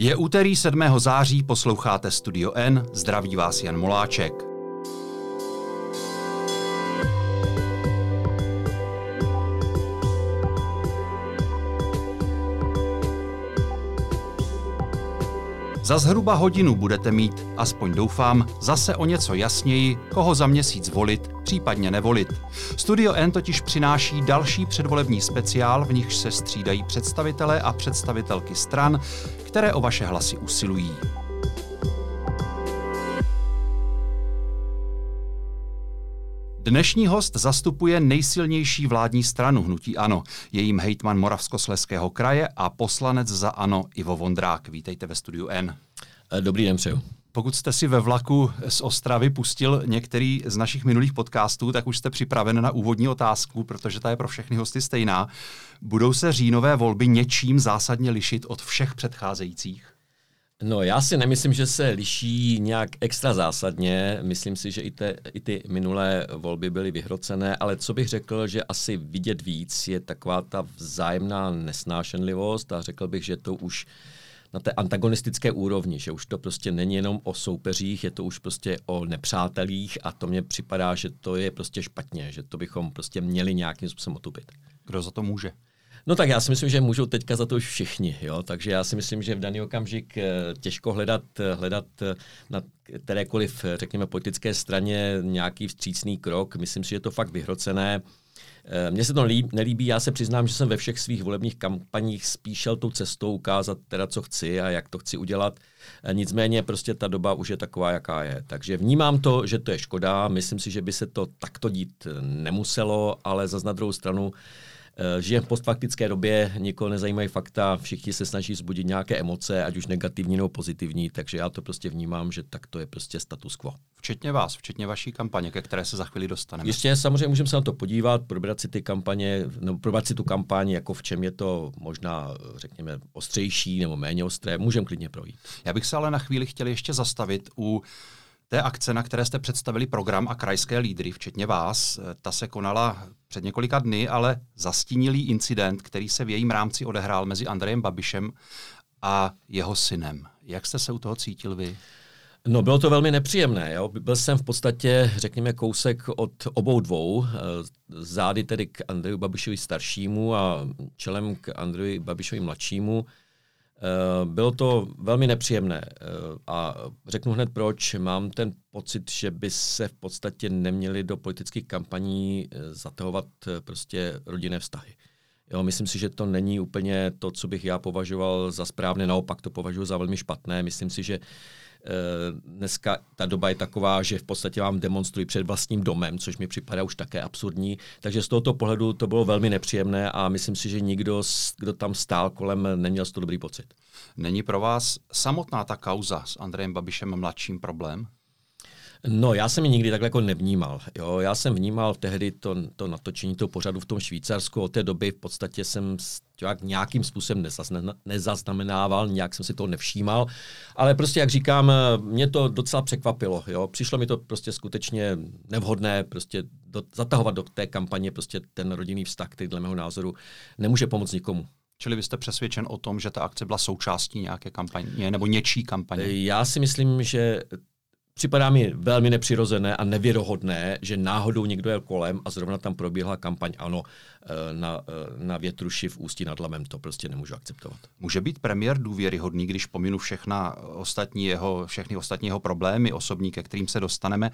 Je úterý 7. září, posloucháte Studio N, zdraví vás Jan Moláček. Za zhruba hodinu budete mít, aspoň doufám, zase o něco jasněji, koho za měsíc volit, případně nevolit. Studio N totiž přináší další předvolební speciál, v nichž se střídají představitelé a představitelky stran, které o vaše hlasy usilují. Dnešní host zastupuje nejsilnější vládní stranu Hnutí Ano. Jejím hejtman Moravskosleského kraje a poslanec za Ano Ivo Vondrák. Vítejte ve studiu N. Dobrý den přeju. Pokud jste si ve vlaku z Ostravy pustil některý z našich minulých podcastů, tak už jste připraven na úvodní otázku, protože ta je pro všechny hosty stejná. Budou se říjnové volby něčím zásadně lišit od všech předcházejících? No, já si nemyslím, že se liší nějak extra zásadně. Myslím si, že i, te, i ty minulé volby byly vyhrocené, ale co bych řekl, že asi vidět víc je taková ta vzájemná nesnášenlivost a řekl bych, že to už na té antagonistické úrovni, že už to prostě není jenom o soupeřích, je to už prostě o nepřátelích a to mně připadá, že to je prostě špatně, že to bychom prostě měli nějakým způsobem otupit. Kdo za to může? No tak já si myslím, že můžou teďka za to už všichni, jo? takže já si myslím, že v daný okamžik eh, těžko hledat, hledat eh, na kterékoliv, řekněme, politické straně nějaký vstřícný krok. Myslím si, že je to fakt vyhrocené. Eh, mně se to nelíbí, já se přiznám, že jsem ve všech svých volebních kampaních spíš šel tou cestou ukázat teda, co chci a jak to chci udělat. Nicméně prostě ta doba už je taková, jaká je. Takže vnímám to, že to je škoda, myslím si, že by se to takto dít nemuselo, ale za na druhou stranu Eh, žijeme v postfaktické době, nikoho nezajímají fakta, všichni se snaží zbudit nějaké emoce, ať už negativní nebo pozitivní, takže já to prostě vnímám, že tak to je prostě status quo. Včetně vás, včetně vaší kampaně, ke které se za chvíli dostaneme. Ještě samozřejmě můžeme se na to podívat, probrat si ty kampaně, nebo probrat si tu kampaň, jako v čem je to možná, řekněme, ostřejší nebo méně ostré, můžeme klidně projít. Já bych se ale na chvíli chtěl ještě zastavit u té akce, na které jste představili program a krajské lídry, včetně vás. Ta se konala před několika dny, ale zastínilý incident, který se v jejím rámci odehrál mezi Andrejem Babišem a jeho synem. Jak jste se u toho cítil vy? No, bylo to velmi nepříjemné. Jo? Byl jsem v podstatě, řekněme, kousek od obou dvou. Eh, zády tedy k Andreju Babišovi staršímu a čelem k Andreju Babišovi mladšímu. Eh, bylo to velmi nepříjemné eh, a řeknu hned proč. Mám ten pocit, že by se v podstatě neměli do politických kampaní eh, zatahovat prostě rodinné vztahy. Jo, myslím si, že to není úplně to, co bych já považoval za správné, naopak to považuji za velmi špatné. Myslím si, že Eh, dneska ta doba je taková, že v podstatě vám demonstrují před vlastním domem, což mi připadá už také absurdní. Takže z tohoto pohledu to bylo velmi nepříjemné a myslím si, že nikdo, kdo tam stál kolem, neměl z toho dobrý pocit. Není pro vás samotná ta kauza s Andrejem Babišem mladším problém? No, já jsem ji nikdy takhle jako nevnímal. Jo. Já jsem vnímal tehdy to, to natočení toho pořadu v tom Švýcarsku. Od té doby v podstatě jsem jak nějakým způsobem nezaznamenával, nějak jsem si to nevšímal. Ale prostě, jak říkám, mě to docela překvapilo. Jo. Přišlo mi to prostě skutečně nevhodné prostě do, zatahovat do té kampaně prostě ten rodinný vztah, který dle mého názoru nemůže pomoct nikomu. Čili vy jste přesvědčen o tom, že ta akce byla součástí nějaké kampaně nebo něčí kampaně? Já si myslím, že Připadá mi velmi nepřirozené a nevěrohodné, že náhodou někdo je kolem a zrovna tam probíhla kampaň ANO eh, na, eh, na větruši v Ústí nad Lamem. To prostě nemůžu akceptovat. Může být premiér důvěryhodný, když pominu všechna ostatní jeho, všechny ostatní jeho problémy osobní, ke kterým se dostaneme,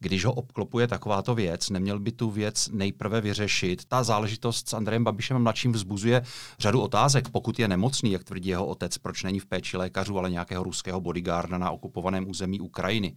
když ho obklopuje takováto věc, neměl by tu věc nejprve vyřešit. Ta záležitost s Andrejem Babišem mladším vzbuzuje řadu otázek. Pokud je nemocný, jak tvrdí jeho otec, proč není v péči lékařů, ale nějakého ruského bodyguarda na okupovaném území Ukrajiny.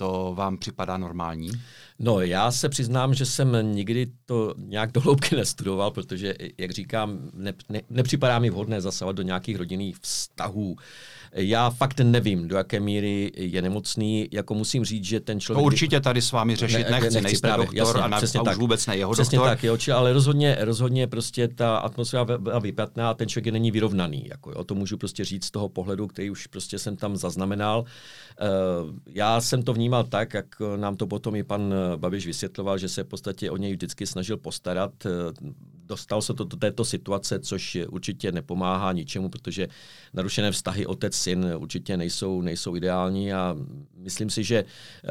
To vám připadá normální? No, já se přiznám, že jsem nikdy to nějak do hloubky nestudoval, protože, jak říkám, ne, ne, nepřipadá mi vhodné zasahovat do nějakých rodinných vztahů. Já fakt nevím, do jaké míry je nemocný. Jako musím říct, že ten člověk... To určitě tady s vámi řešit ne, nechci, nechci nejste právě, doktor jasně, a, na, a tak. už vůbec ne jeho přesně doktor. tak, jo, či, ale rozhodně, rozhodně prostě ta atmosféra byla vypjatná a ten člověk není vyrovnaný. Jako, jo, to můžu prostě říct z toho pohledu, který už prostě jsem tam zaznamenal. Uh, já jsem to vnímal vnímal tak, jak nám to potom i pan Babiš vysvětloval, že se v podstatě o něj vždycky snažil postarat. Dostal se to do této situace, což určitě nepomáhá ničemu, protože narušené vztahy otec-syn určitě nejsou, nejsou ideální a myslím si, že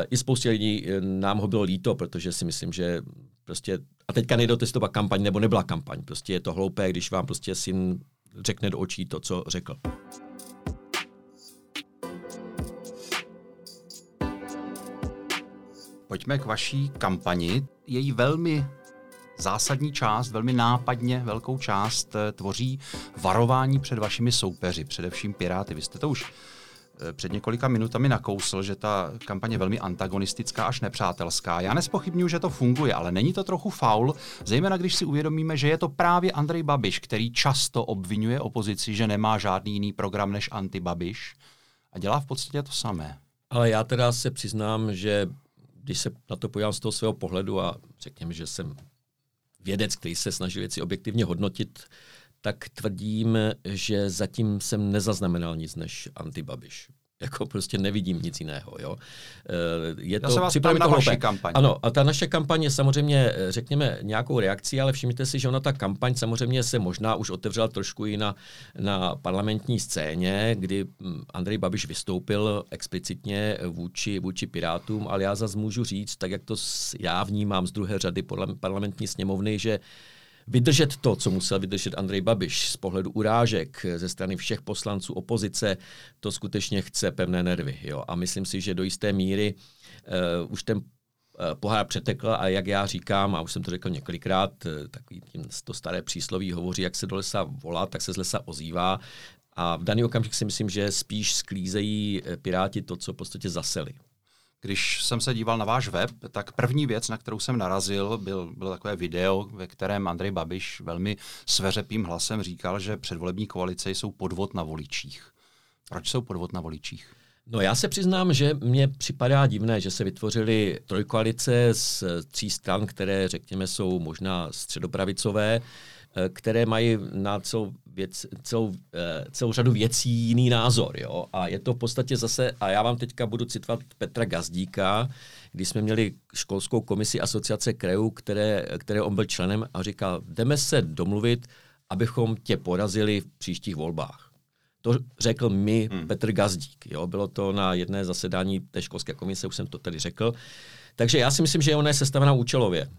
i spoustě lidí nám ho bylo líto, protože si myslím, že prostě, a teďka nejde o kampaň nebo nebyla kampaň, prostě je to hloupé, když vám prostě syn řekne do očí to, co řekl. Pojďme k vaší kampani. Její velmi zásadní část, velmi nápadně velkou část eh, tvoří varování před vašimi soupeři, především Piráty. Vy jste to už eh, před několika minutami nakousl, že ta kampaně je velmi antagonistická až nepřátelská. Já nespochybnuju, že to funguje, ale není to trochu faul, zejména když si uvědomíme, že je to právě Andrej Babiš, který často obvinuje opozici, že nemá žádný jiný program než anti-Babiš a dělá v podstatě to samé. Ale já teda se přiznám, že když se na to podívám z toho svého pohledu a řekněme, že jsem vědec, který se snaží věci objektivně hodnotit, tak tvrdím, že zatím jsem nezaznamenal nic než antibabiš jako prostě nevidím nic jiného. Jo. Eh, je Já to, se vás na vaši kampaň. Ano, a ta naše kampaň je samozřejmě, eh, řekněme, nějakou reakcí, ale všimněte si, že ona ta kampaň samozřejmě se možná už otevřela trošku i na, na parlamentní scéně, kdy hm, Andrej Babiš vystoupil explicitně vůči, vůči Pirátům, ale já zase můžu říct, tak jak to já vnímám z druhé řady parlamentní sněmovny, že vydržet to, co musel vydržet Andrej Babiš z pohledu urážek ze strany všech poslanců opozice, to skutečně chce pevné nervy. Jo? A myslím si, že do jisté míry uh, už ten uh, pohár přetekl a jak já říkám, a už jsem to řekl několikrát, uh, takový tím, to staré přísloví hovoří, jak se do lesa volá, tak se z lesa ozývá. A v daný okamžik si myslím, že spíš sklízejí Piráti to, co v podstatě zaseli. Když jsem se díval na váš web, tak první věc, na kterou jsem narazil, byl, bylo takové video, ve kterém Andrej Babiš velmi sveřepým hlasem říkal, že předvolební koalice jsou podvod na voličích. Proč jsou podvod na voličích? No já se přiznám, že mně připadá divné, že se vytvořily trojkoalice z tří stran, které řekněme jsou možná středopravicové, které mají na celou, věc, celou, eh, celou řadu věcí jiný názor. Jo? A je to v podstatě zase, a já vám teďka budu citovat Petra Gazdíka, když jsme měli školskou komisi asociace krajů, které, které on byl členem a říkal, jdeme se domluvit, abychom tě porazili v příštích volbách. To řekl mi hmm. Petr Gazdík. Jo? Bylo to na jedné zasedání té školské komise, už jsem to tady řekl. Takže já si myslím, že ona je sestavena účelově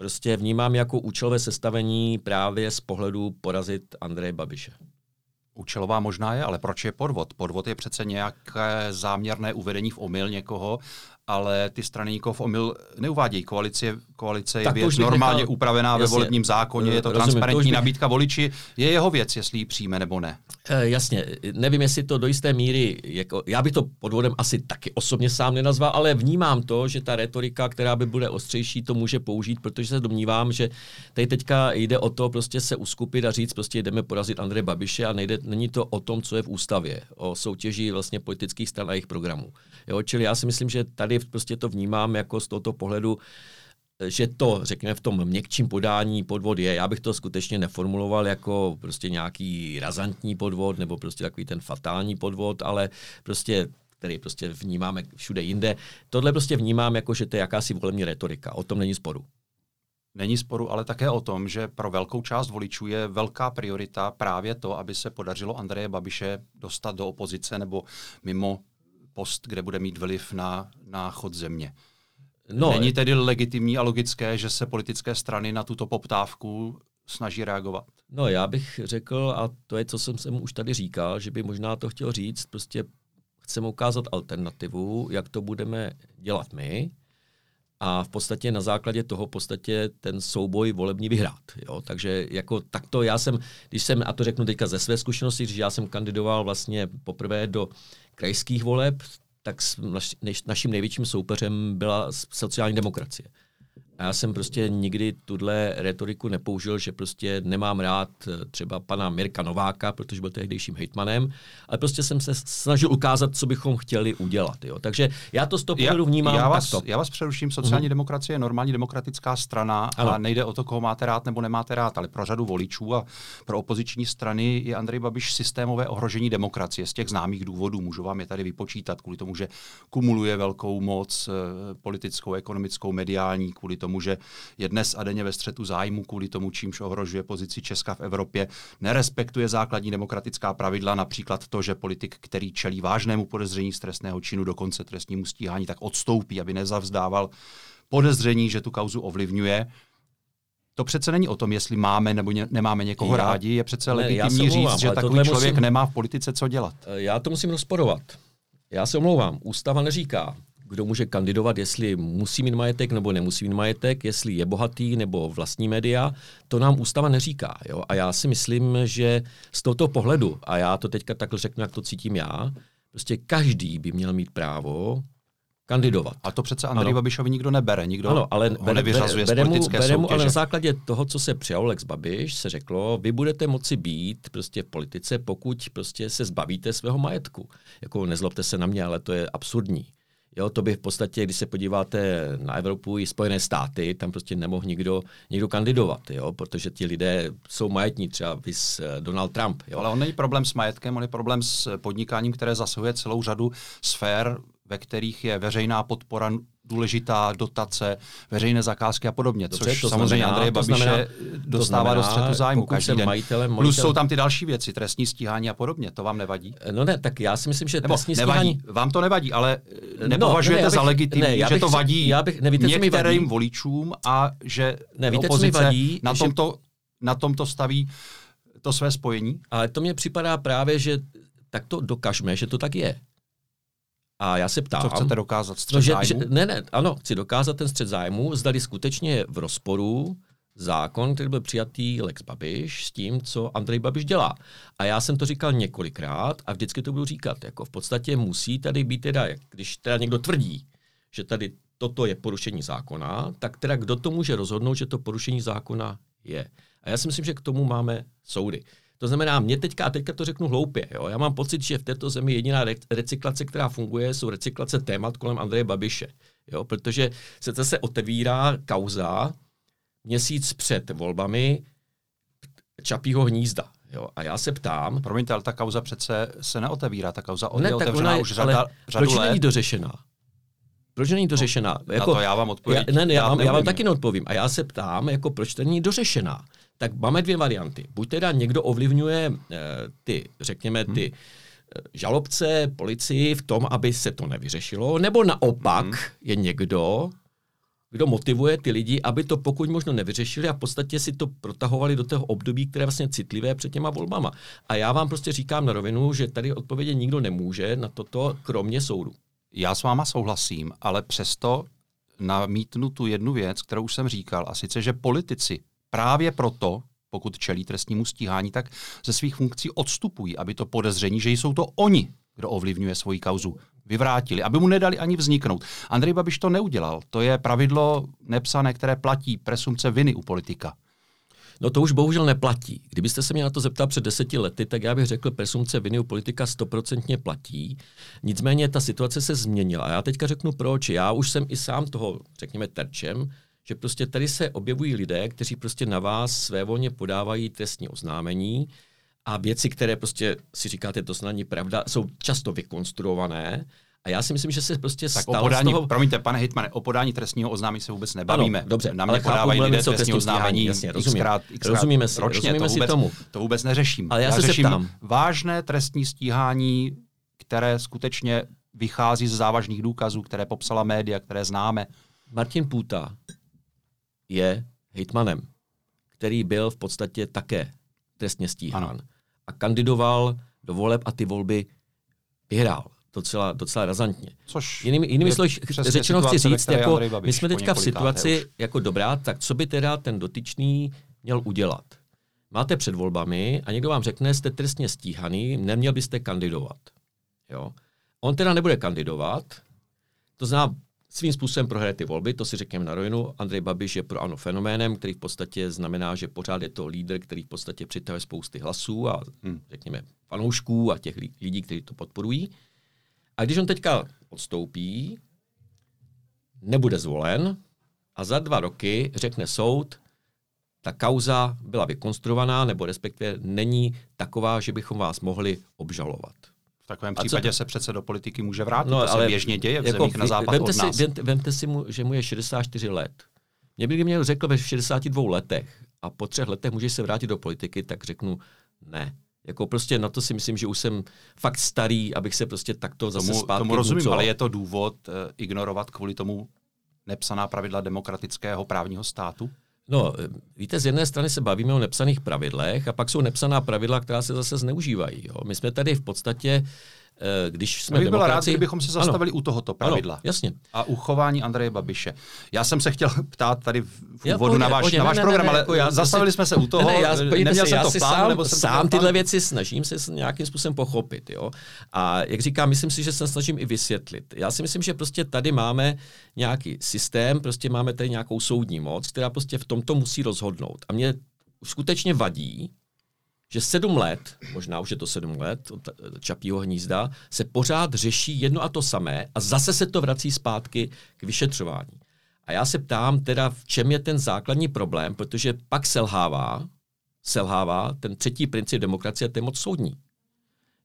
prostě vnímám jako účelové sestavení právě z pohledu porazit Andreje Babiše. Účelová možná je, ale proč je podvod? Podvod je přece nějaké záměrné uvedení v omyl někoho ale ty strany nikoho v omyl neuvádějí. Koalice, koalice je věc normálně nechal, upravená jasně, ve volebním zákoně, je to rozumím, transparentní to by... nabídka voliči, je jeho věc, jestli ji přijme nebo ne. E, jasně, nevím, jestli to do jisté míry, jako, já bych to podvodem asi taky osobně sám nenazval, ale vnímám to, že ta retorika, která by bude ostřejší, to může použít, protože se domnívám, že tady teďka jde o to prostě se uskupit a říct, prostě jdeme porazit Andreje Babiše a nejde, není to o tom, co je v ústavě, o soutěži vlastně politických stran a jejich programů. Jo, čili já si myslím, že tady prostě to vnímám jako z tohoto pohledu, že to, řekněme, v tom měkčím podání podvod je. Já bych to skutečně neformuloval jako prostě nějaký razantní podvod nebo prostě takový ten fatální podvod, ale prostě který prostě vnímáme všude jinde. Tohle prostě vnímám jako, že to je jakási volební retorika. O tom není sporu. Není sporu ale také o tom, že pro velkou část voličů je velká priorita právě to, aby se podařilo Andreje Babiše dostat do opozice nebo mimo post, kde bude mít vliv na, na chod země. No, Není tedy legitimní a logické, že se politické strany na tuto poptávku snaží reagovat? No já bych řekl, a to je, co jsem, jsem už tady říkal, že by možná to chtěl říct, prostě chceme ukázat alternativu, jak to budeme dělat my, a v podstatě na základě toho v podstatě ten souboj volební vyhrát. Jo? Takže jako takto já jsem, když jsem, a to řeknu teďka ze své zkušenosti, že já jsem kandidoval vlastně poprvé do krajských voleb, tak naš, naším největším soupeřem byla sociální demokracie. A já jsem prostě nikdy tuhle retoriku nepoužil, že prostě nemám rád eh, třeba pana Mirka Nováka, protože byl tehdejším hejtmanem, ale prostě jsem se snažil ukázat, co bychom chtěli udělat. Jo. Takže já to z toho pohledu vnímám já, já vás, takto. Já vás přeruším, sociální uh-huh. demokracie je normální demokratická strana ano. a nejde o to, koho máte rád nebo nemáte rád, ale pro řadu voličů a pro opoziční strany je Andrej Babiš systémové ohrožení demokracie z těch známých důvodů. Můžu vám je tady vypočítat kvůli tomu, že kumuluje velkou moc eh, politickou, ekonomickou, mediální, kvůli tomu, že je dnes a denně ve střetu zájmu, kvůli tomu, čímž ohrožuje pozici Česka v Evropě, nerespektuje základní demokratická pravidla, například to, že politik, který čelí vážnému podezření z trestného činu, dokonce trestnímu stíhání, tak odstoupí, aby nezavzdával podezření, že tu kauzu ovlivňuje. To přece není o tom, jestli máme nebo ně, nemáme někoho já, rádi, je přece ne, legitimní říct, že takový člověk musím, nemá v politice co dělat. Já to musím rozporovat. Já se omlouvám, ústava neříká, kdo může kandidovat, jestli musí mít majetek nebo nemusí mít majetek, jestli je bohatý nebo vlastní média, to nám ústava neříká. Jo? A já si myslím, že z tohoto pohledu, a já to teďka takhle řeknu, jak to cítím já, prostě každý by měl mít právo kandidovat. A to přece Andrej Babišovi nikdo nebere, nikdo ano, ale ho nevyřazuje bere, bere, z politické bere mu, ale na základě toho, co se přijal Lex Babiš, se řeklo, vy budete moci být prostě v politice, pokud prostě se zbavíte svého majetku. Jako nezlobte se na mě, ale to je absurdní. Jo, to by v podstatě, když se podíváte na Evropu i Spojené státy, tam prostě nemohl nikdo, nikdo kandidovat, jo, protože ti lidé jsou majetní, třeba vys eh, Donald Trump. Jo. Ale on není problém s majetkem, on je problém s podnikáním, které zasahuje celou řadu sfér, ve kterých je veřejná podpora důležitá dotace, veřejné zakázky a podobně, Dobře, což to samozřejmě znamená, Andrej Babiše znamená, dostává znamená, do střetu zájmu každý den. Majitelem, majitel... Plus jsou tam ty další věci, trestní stíhání a podobně, to vám nevadí? No ne, tak já si myslím, že Nebo trestní nevadí, stíhání... Vám to nevadí, ale no, nepovažujete no, ne, za legitimní, ne, že to vadí já bych, nevíte, některým voličům a že ne, víte, opozice vadí, na, tomto, že... na tomto staví to své spojení? Ale to mně připadá právě, že tak to dokažme, že to tak je. A já se ptám... Co chcete dokázat? Střed no, že, zájmu? Že, ne, ne, ano, chci dokázat ten střed zájmu, zdali skutečně v rozporu zákon, který byl přijatý Lex Babiš s tím, co Andrej Babiš dělá. A já jsem to říkal několikrát a vždycky to budu říkat. Jako v podstatě musí tady být teda, když teda někdo tvrdí, že tady toto je porušení zákona, tak teda kdo to může rozhodnout, že to porušení zákona je. A já si myslím, že k tomu máme soudy. To znamená, mě teďka, a teďka to řeknu hloupě, jo, já mám pocit, že v této zemi jediná recyklace, která funguje, jsou recyklace témat kolem Andreje Babiše. Jo, protože se zase otevírá kauza měsíc před volbami Čapího hnízda. Jo, a já se ptám... Promiňte, ale ta kauza přece se neotevírá, ta kauza ne, je otevřená je, už řada, řadu proč let. není dořešená? Proč není dořešená? No, jako, na to já vám odpovím. Já, ne, ne, já, vám, já vám taky neodpovím. A já se ptám, jako proč to není dořešená? Tak máme dvě varianty. Buď teda někdo ovlivňuje eh, ty, řekněme, ty hmm. Eh, žalobce, policii v tom, aby se to nevyřešilo, nebo naopak hmm. je někdo, kdo motivuje ty lidi, aby to pokud možno nevyřešili a v podstatě si to protahovali do toho období, které je vlastně citlivé před těma volbama. A já vám prostě říkám na rovinu, že tady odpovědě nikdo nemůže na toto, kromě soudu. Já s váma souhlasím, ale přesto namítnu tu jednu věc, kterou už jsem říkal, a sice, že politici právě proto, pokud čelí trestnímu stíhání, tak ze svých funkcí odstupují, aby to podezření, že jsou to oni, kdo ovlivňuje svoji kauzu, vyvrátili, aby mu nedali ani vzniknout. Andrej Babiš to neudělal. To je pravidlo nepsané, které platí presumce viny u politika. No to už bohužel neplatí. Kdybyste se mě na to zeptal před deseti lety, tak já bych řekl, presumce viny u politika stoprocentně platí. Nicméně ta situace se změnila. Já teďka řeknu proč. Já už jsem i sám toho, řekněme, terčem, že prostě tady se objevují lidé, kteří prostě na vás svévolně podávají trestní oznámení a věci, které prostě si říkáte, to snad není pravda, jsou často vykonstruované. A já si myslím, že se prostě tak stalo o podání, z toho... Promiňte, pane Hitmane, o podání trestního oznámení se vůbec nebavíme. Ano, dobře, na mě ale podávají lidé trestní oznámení jasně, rozumím. xkrát, xkrát rozumíme si, ročně, rozumíme to vůbec, si tomu. To vůbec neřeším. Ale já, já se řeším ptám. vážné trestní stíhání, které skutečně vychází z závažných důkazů, které popsala média, které známe. Martin Půta je hejtmanem, který byl v podstatě také trestně stíhán. Ano. A kandidoval do voleb a ty volby vyhrál docela, docela razantně. Což jinými, jinými slovy řečeno chci říct, jako, my jsme teďka v situaci, už. jako dobrá, tak co by teda ten dotyčný měl udělat? Máte před volbami a někdo vám řekne, jste trestně stíhaný, neměl byste kandidovat. Jo? On teda nebude kandidovat, to znamená, svým způsobem prohraje ty volby, to si řekněme na rovinu. Andrej Babiš je pro ano fenoménem, který v podstatě znamená, že pořád je to lídr, který v podstatě přitahuje spousty hlasů a hmm. řekněme fanoušků a těch lidí, kteří to podporují. A když on teďka odstoupí, nebude zvolen a za dva roky řekne soud, ta kauza byla vykonstruovaná, nebo respektive není taková, že bychom vás mohli obžalovat. V takovém a případě co? se přece do politiky může vrátit, no, to ale se běžně děje v jako, zemích na západ vemte od nás. Si, vemte, vemte si, mu, že mu je 64 let. Mě by mě řekl ve 62 letech a po třech letech může se vrátit do politiky, tak řeknu ne. Jako prostě na to si myslím, že už jsem fakt starý, abych se prostě takto zase tomu, zpátky Tomu rozumím, ale je to důvod uh, ignorovat kvůli tomu nepsaná pravidla demokratického právního státu? No, víte, z jedné strany se bavíme o nepsaných pravidlech a pak jsou nepsaná pravidla, která se zase zneužívají. Jo. My jsme tady v podstatě když jsme bych byl rád, kdybychom se zastavili ano. u tohoto pravidla. Ano, jasně. A uchování Andreje Babiše. Já jsem se chtěl ptát tady v úvodu na váš, na váš ne, program, ne, ne, ale jako zastavili si, jsme se u toho. Ne, já, neměl se, jsem já to si plán, sám, nebo jsem sám tyhle plán. věci snažím se nějakým způsobem pochopit. Jo? A jak říkám, myslím si, že se snažím i vysvětlit. Já si myslím, že prostě tady máme nějaký systém, prostě máme tady nějakou soudní moc, která prostě v tomto musí rozhodnout. A mě skutečně vadí, že sedm let, možná už je to sedm let od Čapího hnízda, se pořád řeší jedno a to samé a zase se to vrací zpátky k vyšetřování. A já se ptám teda, v čem je ten základní problém, protože pak selhává, selhává ten třetí princip demokracie, je moc soudní.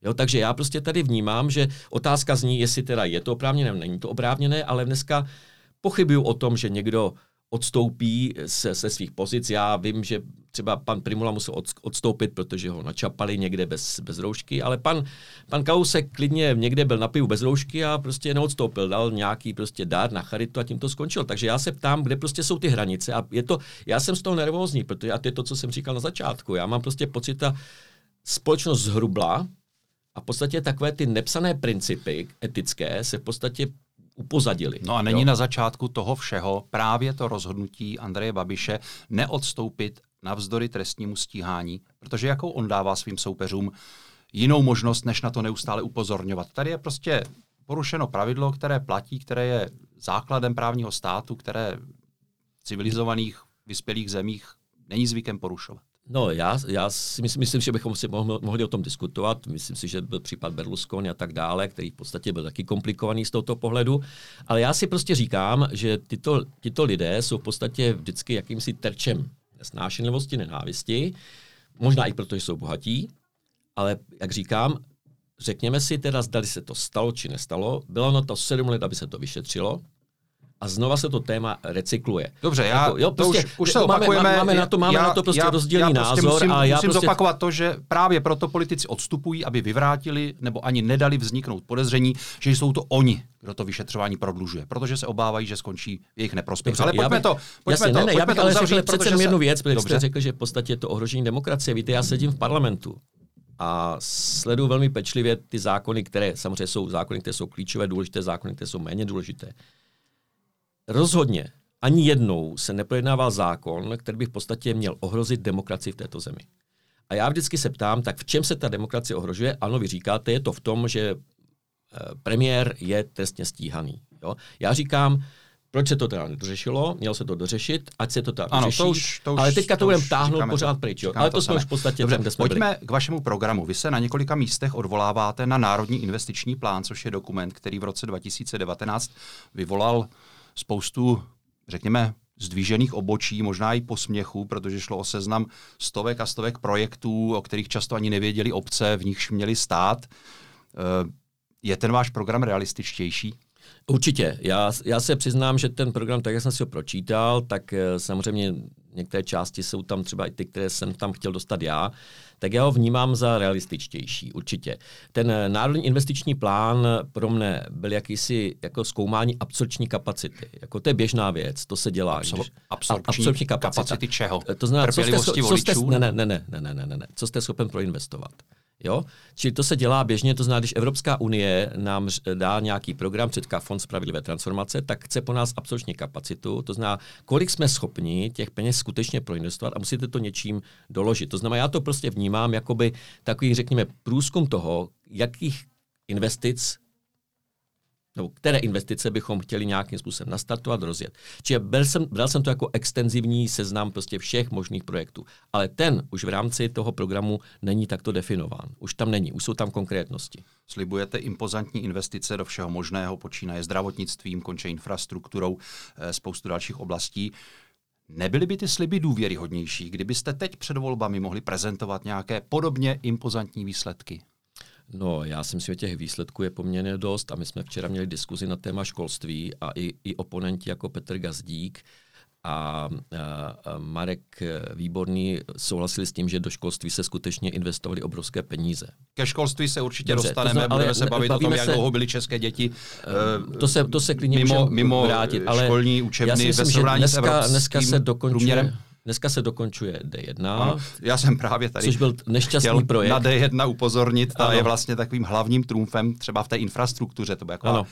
Jo, takže já prostě tady vnímám, že otázka zní, jestli teda je to oprávněné, není to oprávněné, ale dneska pochybuju o tom, že někdo odstoupí se, se svých pozic. Já vím, že třeba pan Primula musel odstoupit, protože ho načapali někde bez, bez roušky, ale pan, pan Kausek klidně někde byl na pivu bez roušky a prostě neodstoupil, dal nějaký prostě dár na charitu a tím to skončil. Takže já se ptám, kde prostě jsou ty hranice a je to, já jsem z toho nervózní, protože a to je to, co jsem říkal na začátku. Já mám prostě pocit, ta společnost zhrubla a v podstatě takové ty nepsané principy etické se v podstatě upozadili. No a není jo? na začátku toho všeho právě to rozhodnutí Andreje Babiše neodstoupit navzdory trestnímu stíhání, protože jakou on dává svým soupeřům jinou možnost, než na to neustále upozorňovat. Tady je prostě porušeno pravidlo, které platí, které je základem právního státu, které v civilizovaných vyspělých zemích není zvykem porušovat. No, já, já si myslím, myslím, že bychom si mohli, mohli o tom diskutovat. Myslím si, že byl případ Berlusconi a tak dále, který v podstatě byl taky komplikovaný z tohoto pohledu. Ale já si prostě říkám, že tyto, tyto lidé jsou v podstatě vždycky jakýmsi terčem nesnášenlivosti, nenávisti. Možná i proto, že jsou bohatí. Ale jak říkám, řekněme si teda, zda se to stalo či nestalo. Bylo na to sedm let, aby se to vyšetřilo a znova se to téma recykluje. Dobře, já, jako, jo, prostě, to už, už se opakujeme. Máme, máme na to, máme já, na to prostě já, rozdílný já prostě názor. Musím, a já musím prostě... zopakovat to, že právě proto politici odstupují, aby vyvrátili nebo ani nedali vzniknout podezření, že jsou to oni, kdo to vyšetřování prodlužuje, protože se obávají, že skončí jejich neprospěch. Dobře, ale pojďme bych, to, pojďme jasně, to, ne, ne, já bych ale řekl přece jenom jednu věc, protože jste řekl, že v podstatě je to ohrožení demokracie. Víte, já sedím v parlamentu a sleduju velmi pečlivě ty zákony, které samozřejmě jsou zákony, které jsou klíčové, důležité zákony, které jsou méně důležité rozhodně ani jednou se neprojednával zákon, který by v podstatě měl ohrozit demokracii v této zemi. A já vždycky se ptám, tak v čem se ta demokracie ohrožuje? Ano, vy říkáte, je to v tom, že eh, premiér je trestně stíhaný. Jo? Já říkám, proč se to teda nedořešilo? Mělo se to dořešit, ať se to teda ano, dořeší. To už, to už, ale teďka to, to budeme táhnout pořád pryč. Jo? Ale to, to jsme už v podstatě Dobře, tam, kde jsme Pojďme byli. k vašemu programu. Vy se na několika místech odvoláváte na Národní investiční plán, což je dokument, který v roce 2019 vyvolal spoustu, řekněme, zdvížených obočí, možná i posměchu, protože šlo o seznam stovek a stovek projektů, o kterých často ani nevěděli obce, v nichž měli stát. Eh, je ten váš program realističtější? Určitě. Já, já se přiznám, že ten program, tak jak jsem si ho pročítal, tak eh, samozřejmě některé části jsou tam třeba i ty, které jsem tam chtěl dostat já, tak já ho vnímám za realističtější, určitě. Ten národní investiční plán pro mne byl jakýsi jako zkoumání absorpční kapacity. Jako to je běžná věc, to se dělá. Absor- když, absorpční, absorpční kapacita. kapacity čeho? To znamená, co jste, co jste, ne, ne, ne, ne, ne, ne, ne, co jste schopen proinvestovat. Jo? Čili to se dělá běžně, to znamená, když Evropská unie nám dá nějaký program, předká Fond spravedlivé transformace, tak chce po nás absolutně kapacitu, to znamená, kolik jsme schopni těch peněz skutečně proinvestovat a musíte to něčím doložit. To znamená, já to prostě vnímám jakoby takový, řekněme, průzkum toho, jakých investic nebo které investice bychom chtěli nějakým způsobem nastartovat, rozjet. Čiže bral jsem, bral jsem to jako extenzivní seznam prostě všech možných projektů. Ale ten už v rámci toho programu není takto definován. Už tam není, už jsou tam konkrétnosti. Slibujete impozantní investice do všeho možného, počínaje zdravotnictvím, konče infrastrukturou, eh, spoustu dalších oblastí. Nebyly by ty sliby důvěryhodnější, kdybyste teď před volbami mohli prezentovat nějaké podobně impozantní výsledky? No, já si myslím, že těch výsledků je poměrně dost a my jsme včera měli diskuzi na téma školství a i, i oponenti jako Petr Gazdík a, a, a Marek Výborný souhlasili s tím, že do školství se skutečně investovali obrovské peníze. Ke školství se určitě Dobře, dostaneme, to znamená, budeme se bavit o tom, jak se, dlouho byly české děti uh, to se, to se klidně mimo, mimo vrátit, ale školní učebny myslím, ve srovnání dneska, s dneska se dokončuje, průměrem. Dneska se dokončuje D1. Ano, já jsem právě tady což byl nešťastný chtěl projekt. na D1 upozornit, ta ano. je vlastně takovým hlavním trumfem třeba v té infrastruktuře. To by jako ano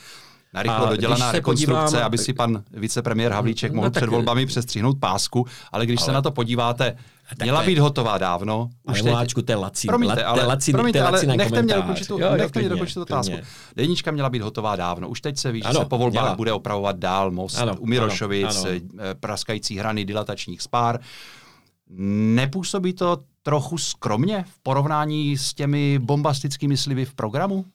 narychlo dodělaná rekonstrukce, podívám, aby si pan vicepremiér Havlíček no, mohl před volbami přestřihnout pásku, ale když ale, se na to podíváte, měla být hotová dávno. Už ale teď... to je lací, promiňte, ale, lací, promiňte, ale nechte mě dokončit tu, jo, nechte mě dokončit otázku. Deníčka měla být hotová dávno. Už teď se ví, že ano, se po volbách měla. bude opravovat dál most ano, u Mirošovic, ano, ano. Eh, praskající hrany dilatačních spár. Nepůsobí to trochu skromně v porovnání s těmi bombastickými sliby v programu?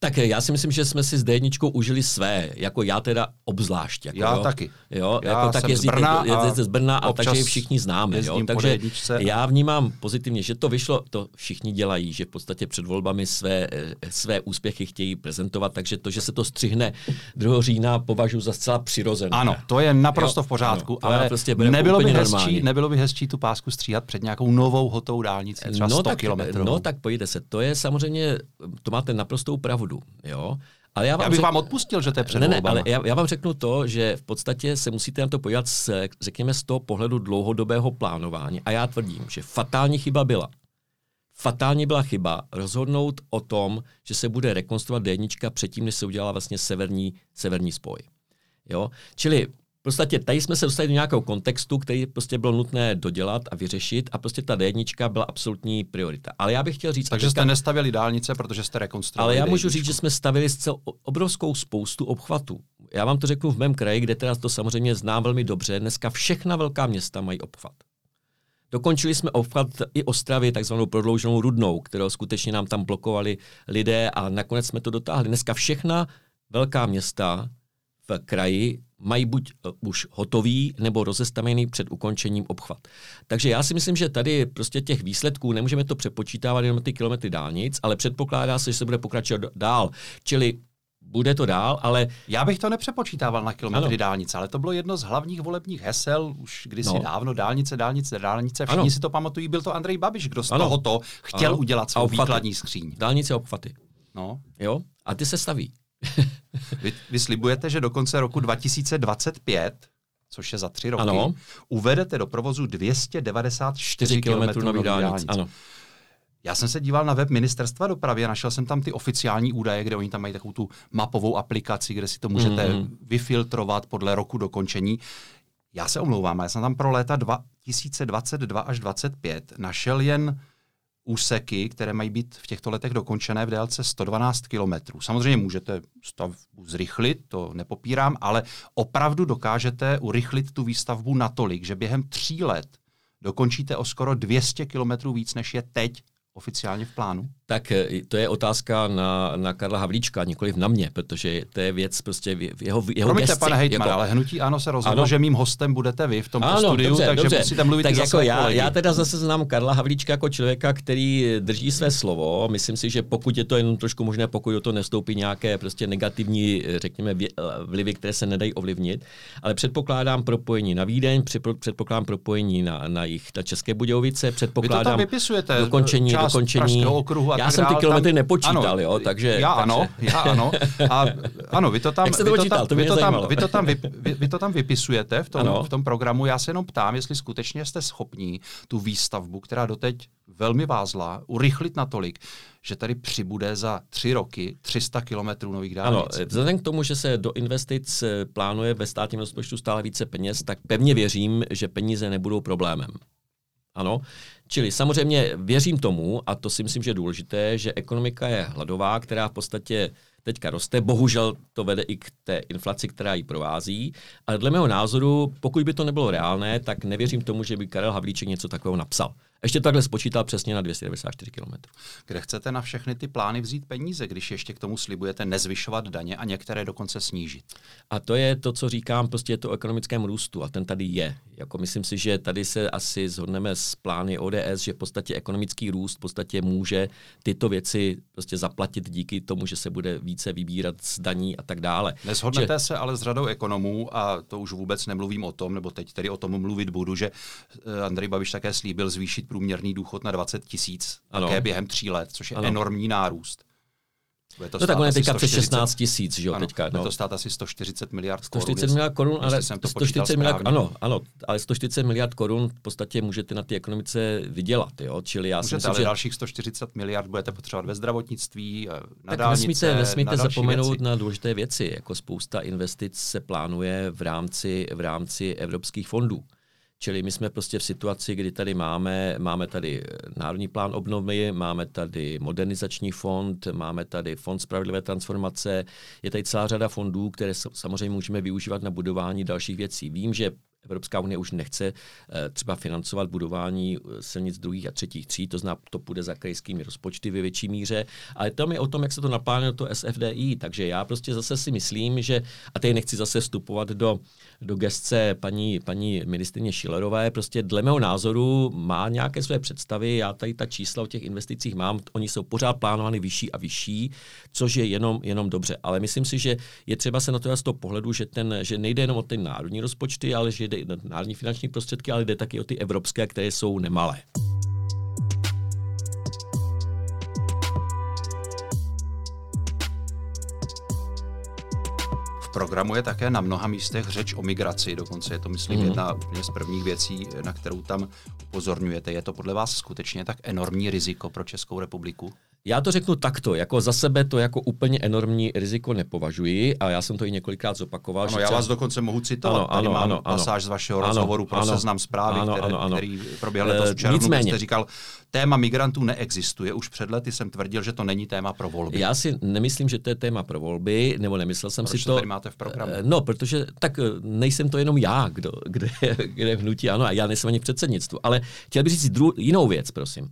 Tak já si myslím, že jsme si s D1 užili své, jako já teda obzvlášť. Jako, já jo. taky. Jo, já jako tak jezdí, z Brna, jezdí z Brna a takže všichni známe. Jo. Takže já vnímám pozitivně, že to vyšlo, to všichni dělají, že v podstatě před volbami své, své úspěchy chtějí prezentovat, takže to, že se to střihne 2. října, považuji za zcela přirozené. Ano, to je naprosto jo, v pořádku, ano, ale prostě nebylo, by hezčí, nebylo by hezčí tu pásku stříhat před nějakou novou hotovou dálnicí, třeba no, 100 tak. No tak pojďte se, to je samozřejmě, to máte naprostou pravdu pravdu. Jo? Ale já, vám já bych řek... vám odpustil, že to je před ne, ne, ale já, já vám řeknu to, že v podstatě se musíte na to podívat, z, řekněme, z toho pohledu dlouhodobého plánování. A já tvrdím, že fatální chyba byla. Fatálně byla chyba rozhodnout o tom, že se bude rekonstruovat D1 předtím, než se udělala vlastně severní, severní spoj. Jo? Čili podstatě tady jsme se dostali do nějakého kontextu, který prostě bylo nutné dodělat a vyřešit a prostě ta D1 byla absolutní priorita. Ale já bych chtěl říct... Takže teďka, jste nestavili dálnice, protože jste rekonstruovali Ale já můžu říct, že jsme stavili zcela obrovskou spoustu obchvatů. Já vám to řeknu v mém kraji, kde teda to samozřejmě znám velmi dobře. Dneska všechna velká města mají obchvat. Dokončili jsme obchvat i Ostravy, takzvanou prodlouženou Rudnou, kterou skutečně nám tam blokovali lidé a nakonec jsme to dotáhli. Dneska všechna velká města v kraji mají buď uh, už hotový nebo rozestavený před ukončením obchvat. Takže já si myslím, že tady prostě těch výsledků nemůžeme to přepočítávat jenom ty kilometry dálnic, ale předpokládá se, že se bude pokračovat dál. Čili bude to dál, ale... Já bych to nepřepočítával na kilometry ano. dálnice, ale to bylo jedno z hlavních volebních hesel už kdysi no. dávno, dálnice, dálnice, dálnice, všichni ano. si to pamatují, byl to Andrej Babiš, kdo z ano. tohoto chtěl ano. udělat svou výkladní skříň. Dálnice obchvaty. No. Jo? A ty se staví. vy, vy slibujete, že do konce roku 2025 což je za tři roky, ano. uvedete do provozu 294 km nových dálnic. Ano. Já jsem se díval na web ministerstva dopravy a našel jsem tam ty oficiální údaje, kde oni tam mají takovou tu mapovou aplikaci, kde si to můžete mm-hmm. vyfiltrovat podle roku dokončení. Já se omlouvám, já jsem tam pro léta 2022 až 2025 našel jen úseky, které mají být v těchto letech dokončené v délce 112 km. Samozřejmě můžete stavbu zrychlit, to nepopírám, ale opravdu dokážete urychlit tu výstavbu natolik, že během tří let dokončíte o skoro 200 km víc, než je teď oficiálně v plánu? Tak eh, to je otázka na, na Karla Havlíčka, nikoliv na mě, protože to je věc prostě v jeho, jeho Promiňte, pane hejtman, jako... ale hnutí ano se rozhodlo, ano. že mým hostem budete vy v tomto ano, studiu, dobře, takže dobře. musíte mluvit tak jako já, já teda zase znám Karla Havlíčka jako člověka, který drží své slovo. Myslím si, že pokud je to jenom trošku možné, pokud do toho nestoupí nějaké prostě negativní, řekněme, vlivy, které se nedají ovlivnit, ale předpokládám propojení na Vídeň, předpokládám propojení na, na jich, na České Budějovice, předpokládám vy to tam vypisujete, dokončení, dokončení. okruhu a já jsem ty kilometry nepočítal, ano, jo, takže... Já takže... ano, já ano. A ano, vy to tam, vy to tam, to vy to tam, vy to tam, vy, vy, vy to tam vypisujete v tom, v tom programu. Já se jenom ptám, jestli skutečně jste schopní tu výstavbu, která doteď velmi vázla, urychlit natolik, že tady přibude za tři roky 300 kilometrů nových dálnic. Ano, vzhledem k tomu, že se do investic eh, plánuje ve státním rozpočtu stále více peněz, tak pevně věřím, že peníze nebudou problémem. Ano, Čili samozřejmě věřím tomu, a to si myslím, že je důležité, že ekonomika je hladová, která v podstatě teďka roste. Bohužel to vede i k té inflaci, která ji provází. Ale dle mého názoru, pokud by to nebylo reálné, tak nevěřím tomu, že by Karel Havlíček něco takového napsal. Ještě takhle spočítal přesně na 294 km. Kde chcete na všechny ty plány vzít peníze, když ještě k tomu slibujete nezvyšovat daně a některé dokonce snížit? A to je to, co říkám, prostě je to o ekonomickém růstu a ten tady je. Jako myslím si, že tady se asi zhodneme s plány ODS, že v podstatě ekonomický růst v podstatě může tyto věci prostě zaplatit díky tomu, že se bude více vybírat z daní a tak dále. Neshodnete že... se ale s řadou ekonomů a to už vůbec nemluvím o tom, nebo teď tedy o tom mluvit budu, že eh, Andrej Babiš také slíbil zvýšit průměrný důchod na 20 tisíc také během tří let, což je ano. enormní nárůst. Bude to no tak on je teďka přes 16 tisíc, že jo, ano, teďka. No. Bude to stát asi 140 miliard 140 korun. miliard korun, ale 140 miliard, ano, ano, ale 140 miliard korun v podstatě můžete na té ekonomice vydělat, jo, čili já můžete, si myslím, ale že... dalších 140 miliard budete potřebovat ve zdravotnictví, na tak dálnice, nesmíte, nesmíte na zapomenout věci. na důležité věci, jako spousta investic se plánuje v rámci, v rámci evropských fondů. Čili my jsme prostě v situaci, kdy tady máme, máme tady eh, Národní plán obnovy, máme tady modernizační fond, máme tady fond spravedlivé transformace, je tady celá řada fondů, které samozřejmě můžeme využívat na budování dalších věcí. Vím, že Evropská unie už nechce eh, třeba financovat budování eh, silnic druhých a třetích tří, to znamená, to půjde za krajskými rozpočty ve větší míře, ale to je o tom, jak se to naplánuje to SFDI, takže já prostě zase si myslím, že, a teď nechci zase vstupovat do, do gestce paní, paní ministrině Šilerové, prostě dle mého názoru má nějaké své představy, já tady ta čísla o těch investicích mám, oni jsou pořád plánovány vyšší a vyšší, což je jenom, jenom dobře, ale myslím si, že je třeba se na to z toho pohledu, že, ten, že nejde jenom o ty národní rozpočty, ale že jde národní finanční prostředky, ale jde taky o ty evropské, které jsou nemalé. V programu je také na mnoha místech řeč o migraci, dokonce je to, myslím, mm. jedna úplně z prvních věcí, na kterou tam upozorňujete. Je to podle vás skutečně tak enormní riziko pro Českou republiku? Já to řeknu takto, jako za sebe to jako úplně enormní riziko nepovažuji a já jsem to i několikrát zopakoval. Ano, že já vás dokonce mohu citovat, ano, ano, mám ano, pasáž z vašeho ano, rozhovoru pro ano, seznam zprávy, ano, které, ano, ano. který proběhl letos v červnu, Nicméně, jste říkal, téma migrantů neexistuje. Už před lety jsem tvrdil, že to není téma pro volby. Já si nemyslím, že to je téma pro volby, nebo nemyslel jsem Proč si to. Proč máte v programu? Eh, no, protože tak eh, nejsem to jenom já, kdo, kde, kde v hnutí, ano, a já nejsem ani v předsednictvu. Ale chtěl bych říct dru- jinou věc, prosím.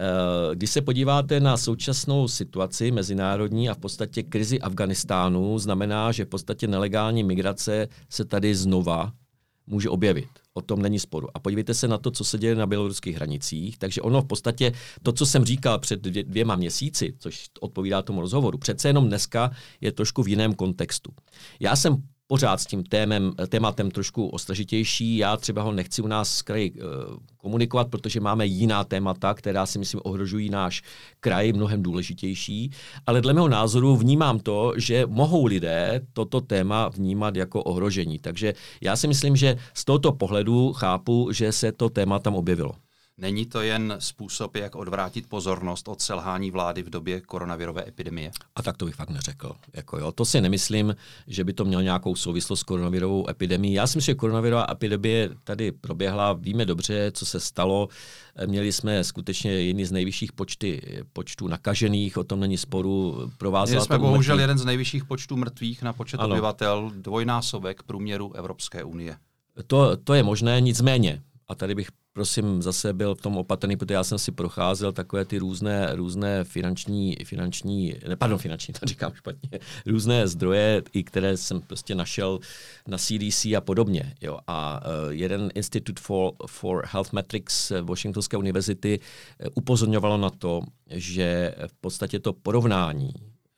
Eh, když se podíváte na současnou situaci mezinárodní a v podstatě krizi Afganistánu, znamená, že v podstatě nelegální migrace se tady znova může objevit. O tom není sporu. A podívejte se na to, co se děje na běloruských hranicích. Takže ono v podstatě, to, co jsem říkal před dvě, dvěma měsíci, což odpovídá tomu rozhovoru, přece jenom dneska je trošku v jiném kontextu. Já jsem pořád s tím témem, tématem trošku ostražitější. Já třeba ho nechci u nás z kraji uh, komunikovat, protože máme jiná témata, která si myslím ohrožují náš kraj mnohem důležitější. Ale dle mého názoru vnímám to, že mohou lidé toto téma vnímat jako ohrožení. Takže já si myslím, že z tohoto pohledu chápu, že se to téma tam objevilo. Není to jen způsob, jak odvrátit pozornost od selhání vlády v době koronavirové epidemie? A tak to bych fakt neřekl. Jako jo, to si nemyslím, že by to mělo nějakou souvislost s koronavirovou epidemií. Já si myslím, že koronavirová epidemie tady proběhla, víme dobře, co se stalo. Měli jsme skutečně jedny z nejvyšších počty, počtů nakažených, o tom není sporu. Měli jsme bohužel mrtvých. jeden z nejvyšších počtů mrtvých na počet ano. obyvatel, dvojnásobek průměru Evropské unie. To, to je možné, nicméně. A tady bych prosím zase byl v tom opatrný, protože já jsem si procházel takové ty různé, různé finanční, finanční, ne, pardon, finanční, to říkám špatně, různé zdroje, i které jsem prostě našel na CDC a podobně. Jo. A uh, jeden Institute for, for Health Metrics Washingtonské univerzity uh, upozorňovalo na to, že v podstatě to porovnání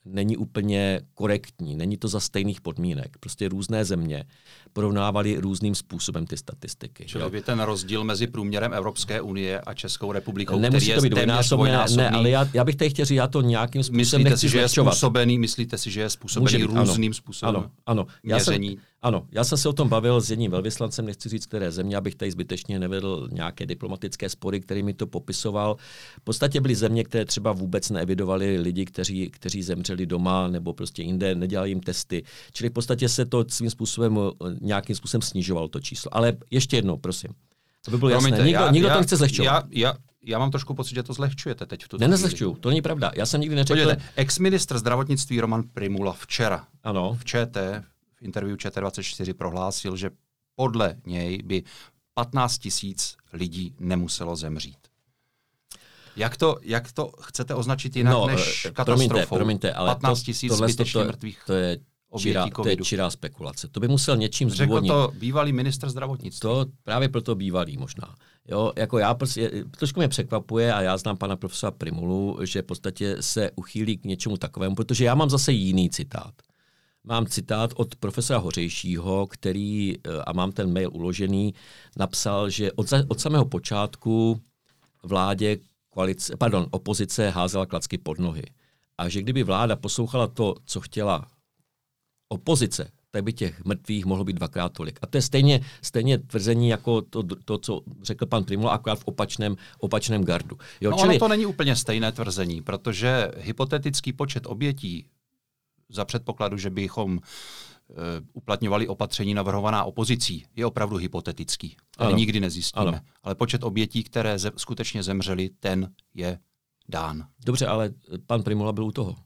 není úplně korektní, není to za stejných podmínek. Prostě různé země porovnávali různým způsobem ty statistiky. Čili jo. by ten rozdíl mezi průměrem Evropské unie a Českou republikou, Nemusí který to být dvojnásobný, ne, ale já, já bych tady chtěl říct, já to nějakým způsobem myslíte nechci si, že je způsobený, Myslíte si, že je způsobený být, různým ano, způsobem Ano, ano. Já jsem, ano, já jsem se o tom bavil s jedním velvyslancem, nechci říct, které země, abych tady zbytečně nevedl nějaké diplomatické spory, který mi to popisoval. V podstatě byly země, které třeba vůbec neevidovaly lidi, kteří, kteří zemřeli doma nebo prostě jinde, nedělali jim testy. Čili v podstatě se to svým způsobem nějakým způsobem snižovalo to číslo. Ale ještě jednou, prosím. To by bylo Promiňte, jasné. Nikdo, já, nikdo já, to nechce zlehčovat. Já, já, já mám trošku pocit, že to zlehčujete teď v tuto Ne, nezlehčuju, to není pravda. Já jsem nikdy neřekl... Podívejte, ex-ministr zdravotnictví Roman Primula včera ano. v ČT, v interview ČT24 prohlásil, že podle něj by 15 tisíc lidí nemuselo zemřít. Jak to, jak to chcete označit jinak no, než eh, katastrofou? Promiňte, promiňte, ale 15 tisíc zbytečně mrtvých to je čirá, to je čirá spekulace. To by musel něčím zdůvodnit. Řekl to bývalý minister zdravotnictví. To právě proto bývalý možná. Jo, jako já prostě, trošku mě překvapuje a já znám pana profesora Primulu, že v podstatě se uchýlí k něčemu takovému, protože já mám zase jiný citát. Mám citát od profesora Hořejšího, který, eh, a mám ten mail uložený, napsal, že od, od samého počátku vládě koalice, pardon, opozice házela klacky pod nohy. A že kdyby vláda poslouchala to, co chtěla opozice, tak by těch mrtvých mohlo být dvakrát tolik. A to je stejně, stejně tvrzení jako to, to, co řekl pan Primula, akorát v opačném, opačném gardu. Jo, no, čili... ono to není úplně stejné tvrzení, protože hypotetický počet obětí za předpokladu, že bychom uh, uplatňovali opatření navrhovaná opozicí, je opravdu hypotetický. Ale nikdy nezjistíme. Ano. Ale počet obětí, které ze, skutečně zemřely, ten je dán. Dobře, ale pan Primula byl u toho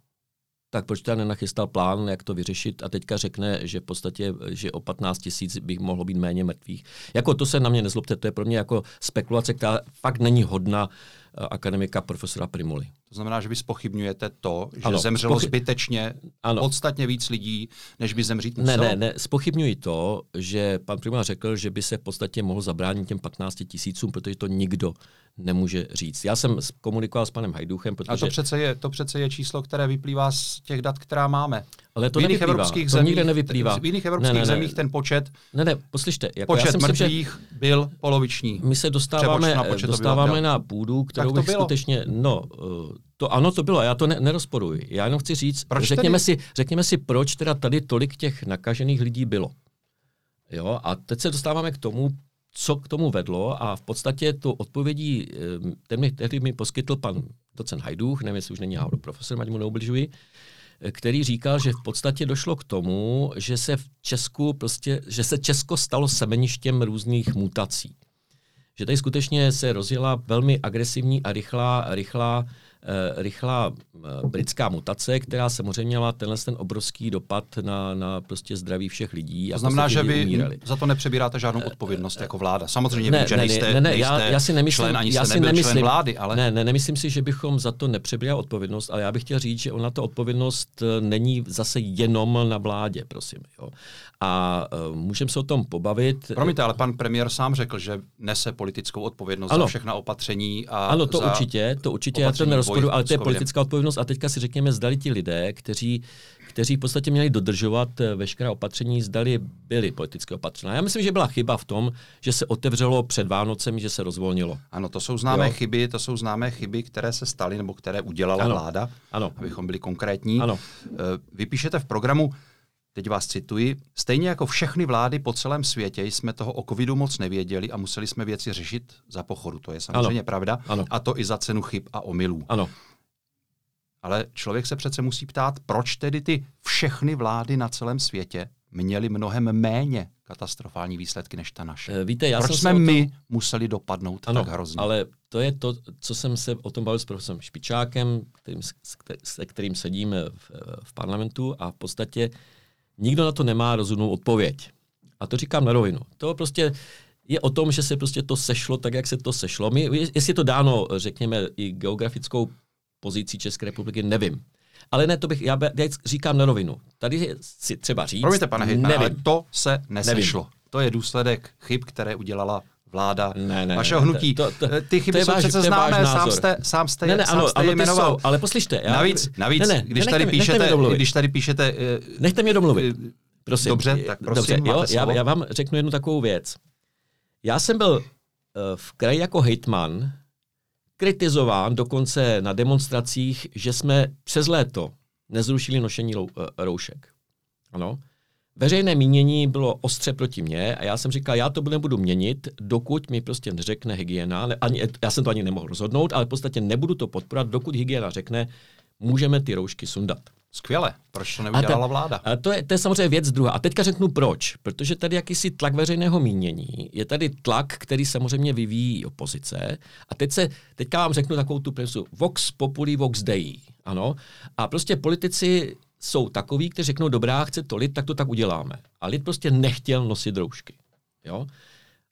tak proč teda nenachystal plán, jak to vyřešit a teďka řekne, že v podstatě, že o 15 tisíc by mohlo být méně mrtvých. Jako to se na mě nezlobte, to je pro mě jako spekulace, která fakt není hodna eh, akademika profesora Primuly. To znamená, že vy spochybňujete to, že ano, zemřelo spochyb... zbytečně ano. podstatně víc lidí, než by zemřít muselo? Ne, ne, ne, spochybňuji to, že pan Primula řekl, že by se v podstatě mohl zabránit těm 15 tisícům, protože to nikdo nemůže říct. Já jsem komunikoval s panem Hajduchem, protože... A to přece, je, to přece je číslo, které vyplývá z těch dat, která máme. Ale to v jiných evropských to zemích, nikde nevyplývá. V jiných evropských ne, ne, ne. zemích ten počet, ne, ne, poslyšte, jako počet já si mrtvých že byl poloviční. My se dostáváme, na, dostáváme na půdu, kterou bych bylo? skutečně, no, eh, to ano, to bylo, já to ne, nerozporuji. Já jenom chci říct, proč řekněme, si, řekněme si, proč teda tady tolik těch nakažených lidí bylo. Jo, a teď se dostáváme k tomu, co k tomu vedlo a v podstatě to odpovědí, eh, ten mi, tehdy mi poskytl pan docent Hajduch, nevím, jestli už není náhodou profesor, ať mu neubližuji, který říkal, že v podstatě došlo k tomu, že se v Česku prostě, že se Česko stalo semeništěm různých mutací. Že tady skutečně se rozjela velmi agresivní a rychlá, rychlá rychlá eh, britská mutace, která samozřejmě měla tenhle ten obrovský dopad na, na prostě zdraví všech lidí. To znamená, že vy umírali. za to nepřebíráte žádnou odpovědnost jako vláda. Samozřejmě ne, vím, že nejste, ne, ne, ne, já, já si nemyslím, člen, ani já si nemyslím, člen vlády, ale... Ne, ne, nemyslím si, že bychom za to nepřebírali odpovědnost, ale já bych chtěl říct, že ona to odpovědnost eh, není zase jenom na vládě, prosím. Jo. A uh, můžeme se o tom pobavit. Promiňte, ale pan premiér sám řekl, že nese politickou odpovědnost ano. za všechna opatření. A ano, to určitě, to určitě, já to nerozporu, ale to je politická odpovědnost. A teďka si řekněme, zdali ti lidé, kteří, kteří v podstatě měli dodržovat eh, veškerá opatření, zdali byly politické opatření. Já myslím, že byla chyba v tom, že se otevřelo před Vánocem, že se rozvolnilo. Ano, to jsou známé jo? chyby, to jsou známé chyby, které se staly nebo které udělala ano. vláda, ano. abychom byli konkrétní. Ano. Eh, vy píšete v programu, teď vás cituji, stejně jako všechny vlády po celém světě jsme toho o covidu moc nevěděli a museli jsme věci řešit za pochodu. To je samozřejmě ano. pravda. Ano. A to i za cenu chyb a omylů. Ano. Ale člověk se přece musí ptát, proč tedy ty všechny vlády na celém světě měly mnohem méně katastrofální výsledky než ta naše. Eh, víte, já Proč jsem jsme my tom... museli dopadnout ano, tak hrozně? ale to je to, co jsem se o tom bavil s profesorem Špičákem, kterým, se kterým sedím v, v parlamentu a v podstatě nikdo na to nemá rozumnou odpověď. A to říkám na rovinu. To prostě je o tom, že se prostě to sešlo tak, jak se to sešlo. My, jestli je to dáno, řekněme, i geografickou pozicí České republiky, nevím. Ale ne, to bych, já, já říkám na rovinu. Tady si třeba říct, Promiňte, pane Hitman, ale to se nesešlo. Nevím. To je důsledek chyb, které udělala vláda ne, ne, vašeho hnutí. To, to, Ty chyby to jsou přece známé, sám jste, sám jste, ne, ne, sám ano, jste jmenoval. Jsou, ale poslyšte. Já, navíc, navíc ne, ne, když, tady píšete, když tady píšete... Uh, nechte mě domluvit. Uh, prosím. Dobře, tak prosím, Dobře, jo, já, já vám řeknu jednu takovou věc. Já jsem byl uh, v kraji jako hejtman kritizován dokonce na demonstracích, že jsme přes léto nezrušili nošení eh, roušek. Ano. Veřejné mínění bylo ostře proti mně a já jsem říkal, já to nebudu měnit, dokud mi prostě neřekne hygiena. Ani, já jsem to ani nemohl rozhodnout, ale v podstatě nebudu to podporovat, dokud hygiena řekne, můžeme ty roušky sundat. Skvěle. Proč to neudělala a ta, vláda? A to, je, to je samozřejmě věc druhá. A teďka řeknu proč. Protože tady jakýsi tlak veřejného mínění, je tady tlak, který samozřejmě vyvíjí opozice. A teď se, teďka vám řeknu takovou tu presu. Vox populi, vox dei. Ano. A prostě politici jsou takový, kteří řeknou, dobrá, chce to lid, tak to tak uděláme. A lid prostě nechtěl nosit roušky. Jo?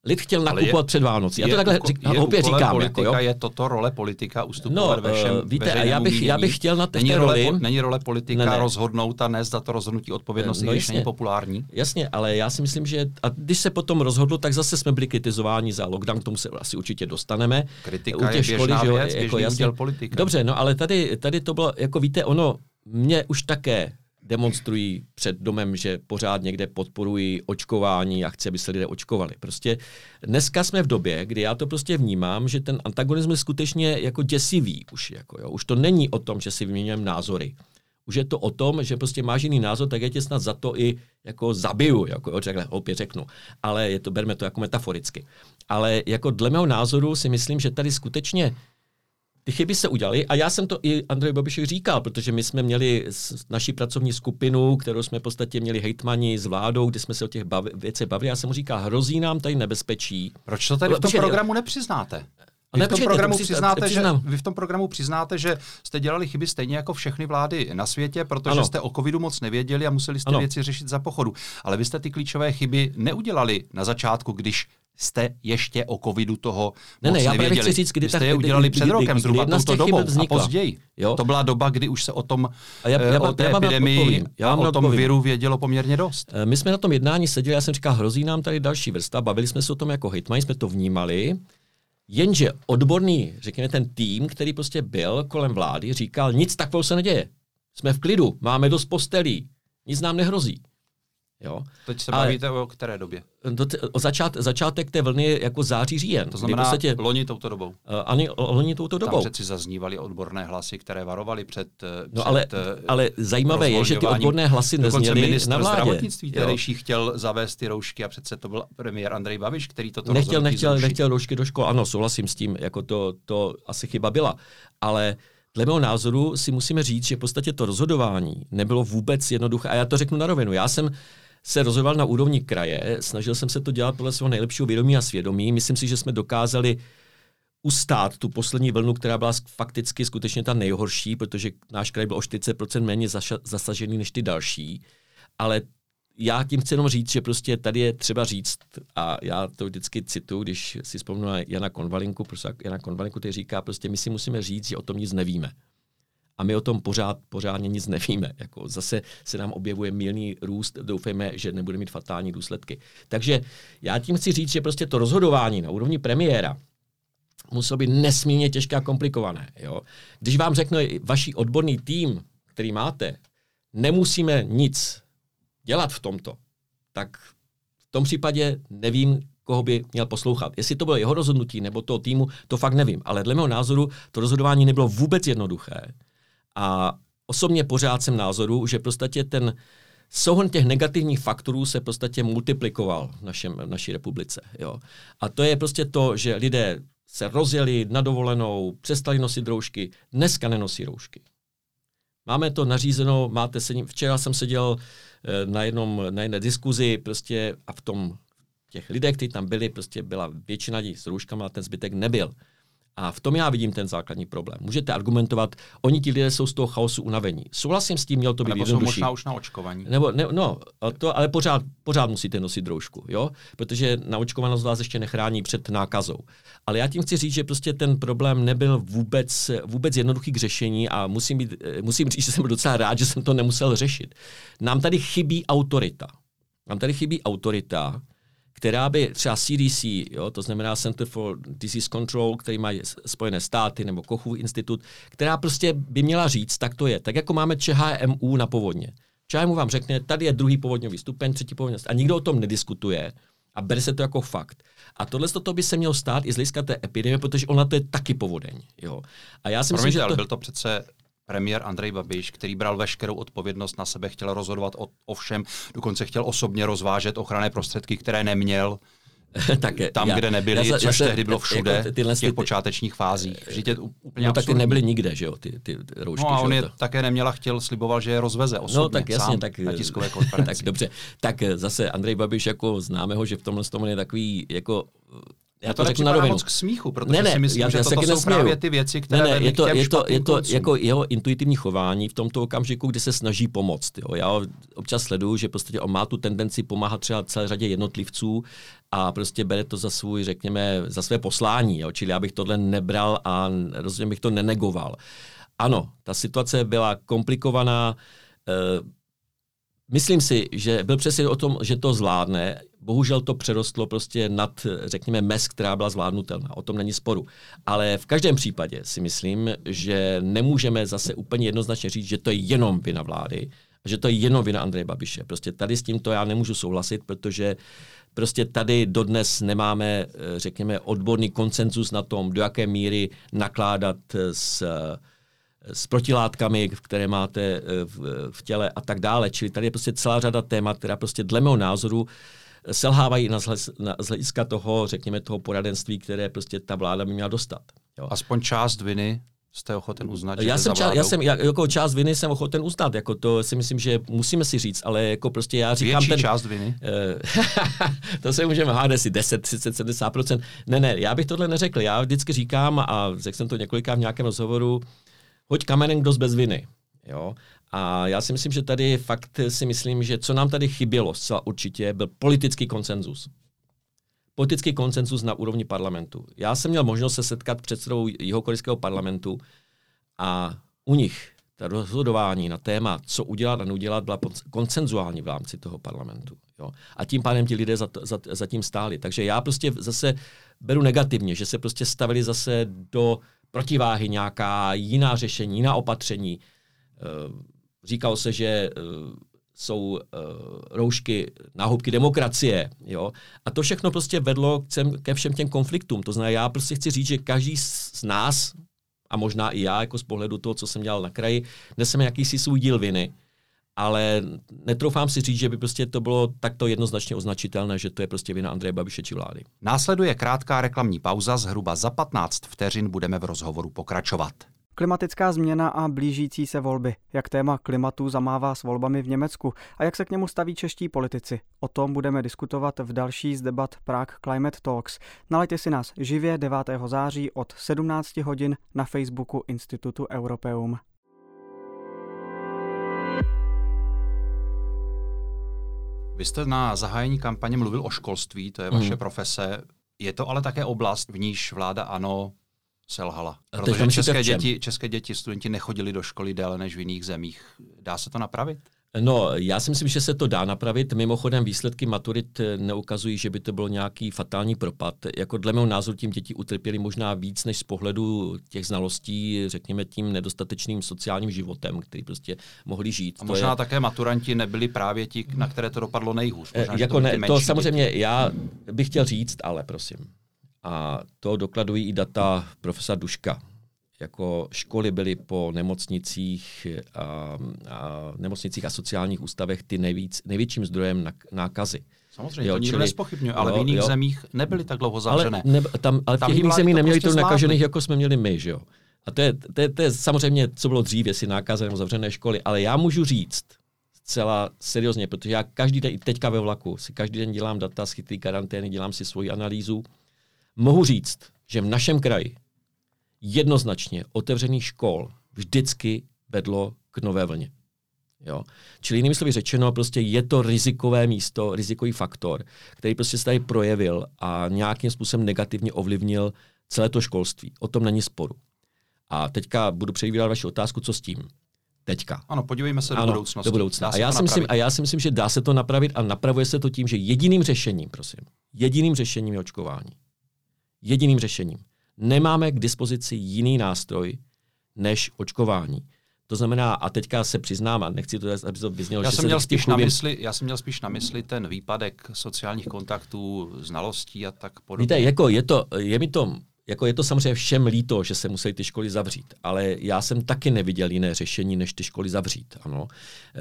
Lid chtěl nakupovat je, před Vánocí. Já to takhle uko, řík, opět říkám. Politika, jako, jo? je toto role politika ustupovat no, ve všem uh, víte, a já bych, já bych chtěl na té není roli... Role, není role politika ne, ne. rozhodnout a nést za to rozhodnutí odpovědnosti, no, když jasně, není populární? Jasně, ale já si myslím, že a když se potom rozhodlo, tak zase jsme byli kritizováni za lockdown, k tomu se asi určitě dostaneme. Kritika u těch je školy, že věc, jako jasně, politika. Dobře, no ale tady, tady to bylo, jako víte, ono, mě už také demonstrují před domem, že pořád někde podporují očkování a chci, aby se lidé očkovali. Prostě dneska jsme v době, kdy já to prostě vnímám, že ten antagonismus je skutečně jako děsivý už. Jako, jo. Už to není o tom, že si vyměňujeme názory. Už je to o tom, že prostě máš jiný názor, tak já tě snad za to i jako zabiju, jako jo, takhle opět řeknu. Ale je to, berme to jako metaforicky. Ale jako dle mého názoru si myslím, že tady skutečně ty chyby se udělaly a já jsem to i Andrej Babišovi říkal, protože my jsme měli naši pracovní skupinu, kterou jsme v podstatě měli hejtmani s vládou, kde jsme se o těch bav- věcech bavili. Já jsem mu říkal, hrozí nám tady nebezpečí. Proč to tady v tom Počkej, programu nepřiznáte? Vy, ne, v tom programu přiznáte, že, vy v tom programu přiznáte, že jste dělali chyby stejně jako všechny vlády na světě, protože ano. jste o covidu moc nevěděli a museli jste ano. věci řešit za pochodu. Ale vy jste ty klíčové chyby neudělali na začátku, když jste ještě o covidu toho ne, moc ne, já nevěděli. chci říct, kdy jste je udělali kdy, před kdy, rokem, kdy, zhruba kdy touto dobou a později. Jo? To byla doba, kdy už se o tom, a já, já, o té já epidemii já o tom odpovím. viru vědělo poměrně dost. My jsme na tom jednání seděli, já jsem říkal, hrozí nám tady další vrsta, bavili jsme se o tom jako hejtmani, jsme to vnímali, jenže odborný, řekněme ten tým, který prostě byl kolem vlády, říkal, nic takového se neděje. Jsme v klidu, máme dost postelí, nic nám nehrozí. Jo? Teď se Ale bavíte o které době? O začát, začátek té vlny jako září říjen. To znamená podstatě, loni touto dobou. Uh, ani loni touto dobou. Tam přeci zaznívaly odborné hlasy, které varovaly před No před, ale, eh, ale zajímavé je, že ty odborné hlasy nezněly na vládě. zdravotnictví, který chtěl zavést ty roušky a přece to byl premiér Andrej Babiš, který toto nechtěl, nechtěl, nechtěl roušky do škol. Ano, souhlasím s tím, jako to, to asi chyba byla. Ale Dle mého názoru si musíme říct, že v podstatě to rozhodování nebylo vůbec jednoduché. A já to řeknu na rovinu. Já jsem se rozhodoval na úrovni kraje, snažil jsem se to dělat podle svého nejlepšího vědomí a svědomí. Myslím si, že jsme dokázali ustát tu poslední vlnu, která byla fakticky skutečně ta nejhorší, protože náš kraj byl o 40% méně zasažený než ty další. Ale já tím chci jenom říct, že prostě tady je třeba říct, a já to vždycky citu, když si vzpomnu na Jana Konvalinku, protože Jana Konvalinku ty říká, prostě my si musíme říct, že o tom nic nevíme a my o tom pořád, pořádně nic nevíme. Jako zase se nám objevuje milný růst, doufejme, že nebude mít fatální důsledky. Takže já tím chci říct, že prostě to rozhodování na úrovni premiéra muselo být nesmírně těžké a komplikované. Jo? Když vám řekne vaší odborný tým, který máte, nemusíme nic dělat v tomto, tak v tom případě nevím, koho by měl poslouchat. Jestli to bylo jeho rozhodnutí nebo toho týmu, to fakt nevím. Ale dle mého názoru to rozhodování nebylo vůbec jednoduché. A osobně pořád jsem názoru, že prostě ten souhrn těch negativních faktorů se prostě multiplikoval v, našem, v naší republice. Jo. A to je prostě to, že lidé se rozjeli na dovolenou, přestali nosit roušky, dneska nenosí roušky. Máme to nařízeno, máte se, včera jsem seděl eh, na, jednom, na jedné diskuzi prostě a v tom těch lidech, kteří tam byli, prostě byla většina lidí s rouškama a ten zbytek nebyl. A v tom já vidím ten základní problém. Můžete argumentovat, oni ti lidé jsou z toho chaosu unavení. Souhlasím s tím, měl to být Nebo jednodušší. možná už na očkování. Nebo, ne, no, to, ale pořád, pořád musíte nosit roušku, jo? protože naočkovanost vás ještě nechrání před nákazou. Ale já tím chci říct, že prostě ten problém nebyl vůbec, vůbec jednoduchý k řešení a musím, být, musím říct, že jsem docela rád, že jsem to nemusel řešit. Nám tady chybí autorita. Nám tady chybí autorita, která by třeba CDC, jo, to znamená Center for Disease Control, který mají Spojené státy nebo Kochův institut, která prostě by měla říct, tak to je. Tak jako máme ČHMU na povodně. ČHMU vám řekne, tady je druhý povodňový stupeň, třetí povodňový stupeň a nikdo o tom nediskutuje a bere se to jako fakt. A tohle to by se mělo stát i z hlediska té epidemie, protože ona to je taky povodeň. Jo. A já si Promiňte, myslím, že to... byl to přece premiér Andrej Babiš, který bral veškerou odpovědnost na sebe, chtěl rozhodovat o, o všem, dokonce chtěl osobně rozvážet ochranné prostředky, které neměl. tak tam, já, kde nebyli, já, což já tehdy bylo všude, jako tyhle, v těch ty, počátečních fázích. Vždyť je úplně no, taky nebyly nikde, že jo, ty, ty roušky. No a on je to. také neměla, chtěl, sliboval, že je rozveze osobně, no, tak jasně, sám tak, na tiskové konferenci. tak dobře, tak zase Andrej Babiš jako známe ho, že v tomhle tom je takový jako já to, to řeknu na rovinu. moc k smíchu, protože ne, ne, si myslím, já, že já toto jsou nesměju. právě ty věci, které ne, ne, je to, je to, je to jako jeho intuitivní chování v tomto okamžiku, kdy se snaží pomoct. Jo. Já občas sleduju, že prostě on má tu tendenci pomáhat třeba celé řadě jednotlivců a prostě bere to za svůj, řekněme, za své poslání. Jo. Čili já bych tohle nebral a rozhodně bych to nenegoval. Ano, ta situace byla komplikovaná, uh, Myslím si, že byl přesně o tom, že to zvládne. Bohužel to přerostlo prostě nad, řekněme, mes, která byla zvládnutelná. O tom není sporu. Ale v každém případě si myslím, že nemůžeme zase úplně jednoznačně říct, že to je jenom vina vlády, že to je jenom vina Andreje Babiše. Prostě tady s tímto já nemůžu souhlasit, protože prostě tady dodnes nemáme, řekněme, odborný koncenzus na tom, do jaké míry nakládat s s protilátkami, které máte eh, v, v těle a tak dále. Čili tady je prostě celá řada témat, která prostě dle mého názoru selhávají na, na, z hlediska toho, řekněme, toho poradenství, které prostě ta vláda by měla dostat. Jo. Aspoň část viny jste ochoten uznat, že já jsem, ča, já jsem jako část viny jsem ochoten uznat, jako to si myslím, že musíme si říct, ale jako prostě já říkám Větší ten... část viny? to se můžeme hádat si 10, 30, 70%. Ne, ne, já bych tohle neřekl. Já vždycky říkám, a řekl jsem to několikrát v nějakém rozhovoru, hoď kamenem, kdo bez viny. Jo? A já si myslím, že tady fakt si myslím, že co nám tady chybělo zcela určitě, byl politický konsenzus. Politický konsenzus na úrovni parlamentu. Já jsem měl možnost se setkat předsedou jihokorejského parlamentu a u nich ta rozhodování na téma, co udělat a neudělat, byla konsenzuální v rámci toho parlamentu. Jo? A tím pádem ti lidé za, za, za tím stáli. Takže já prostě zase beru negativně, že se prostě stavili zase do protiváhy, nějaká jiná řešení, jiná opatření. Eh, říkalo se, že eh, jsou eh, roušky náhubky demokracie. Jo? A to všechno prostě vedlo ke všem těm konfliktům. To znamená, já prostě chci říct, že každý z nás, a možná i já, jako z pohledu toho, co jsem dělal na kraji, neseme jakýsi svůj díl viny ale netroufám si říct, že by prostě to bylo takto jednoznačně označitelné, že to je prostě vina Andreje Babiše či vlády. Následuje krátká reklamní pauza, zhruba za 15 vteřin budeme v rozhovoru pokračovat. Klimatická změna a blížící se volby. Jak téma klimatu zamává s volbami v Německu a jak se k němu staví čeští politici. O tom budeme diskutovat v další z debat Prague Climate Talks. Nalejte si nás živě 9. září od 17 hodin na Facebooku Institutu Europeum. Vy jste na zahájení kampaně mluvil o školství, to je vaše mm. profese. Je to ale také oblast, v níž vláda ANO selhala. Protože české děti, české děti, studenti nechodili do školy déle než v jiných zemích. Dá se to napravit? No, já si myslím, že se to dá napravit. Mimochodem výsledky maturit eh, neukazují, že by to byl nějaký fatální propad. Jako dle mého názoru tím děti utrpěli možná víc než z pohledu těch znalostí, řekněme tím nedostatečným sociálním životem, který prostě mohli žít. A možná to je... také maturanti nebyli právě ti, na které to dopadlo nejhůř. Možná, jako to, ne, to samozřejmě děti. já bych chtěl říct, ale prosím. A to dokladují i data profesora Duška, jako školy byly po nemocnicích a, a, nemocnicích a sociálních ústavech ty nejvíc, největším zdrojem nákazy. Samozřejmě, jo, to nikdo nespochybňuje, ale jo, v jiných jo. zemích nebyly tak dlouho zavřené. Ale, ne, tam, ale v těch jiných zemích neměli prostě to nakažených, jako jsme měli my, že jo. A to je, to, je, to je samozřejmě, co bylo dřív, jestli nákaze nebo zavřené školy, ale já můžu říct, zcela seriózně, protože já každý den, i teďka ve vlaku, si každý den dělám data z chytrý karantény, dělám si svoji analýzu. Mohu říct, že v našem kraji jednoznačně otevřených škol vždycky vedlo k nové vlně. Jo. Čili jinými slovy řečeno, prostě je to rizikové místo, rizikový faktor, který prostě se tady projevil a nějakým způsobem negativně ovlivnil celé to školství. O tom není sporu. A teďka budu předvídat vaši otázku, co s tím. Teďka. Ano, podívejme se do ano, budoucnosti. Do budoucna. A já, si myslím, a já si myslím, že dá se to napravit a napravuje se to tím, že jediným řešením, prosím, jediným řešením je očkování. Jediným řešením nemáme k dispozici jiný nástroj než očkování. To znamená, a teďka se přiznám, a nechci to, aby to vyznělo, já že jsem měl spíš na mysli, Já jsem měl spíš na mysli ten výpadek sociálních kontaktů, znalostí a tak podobně. Víte, jako je, to, je mi to jako je to samozřejmě všem líto, že se museli ty školy zavřít, ale já jsem taky neviděl jiné řešení, než ty školy zavřít. Ano.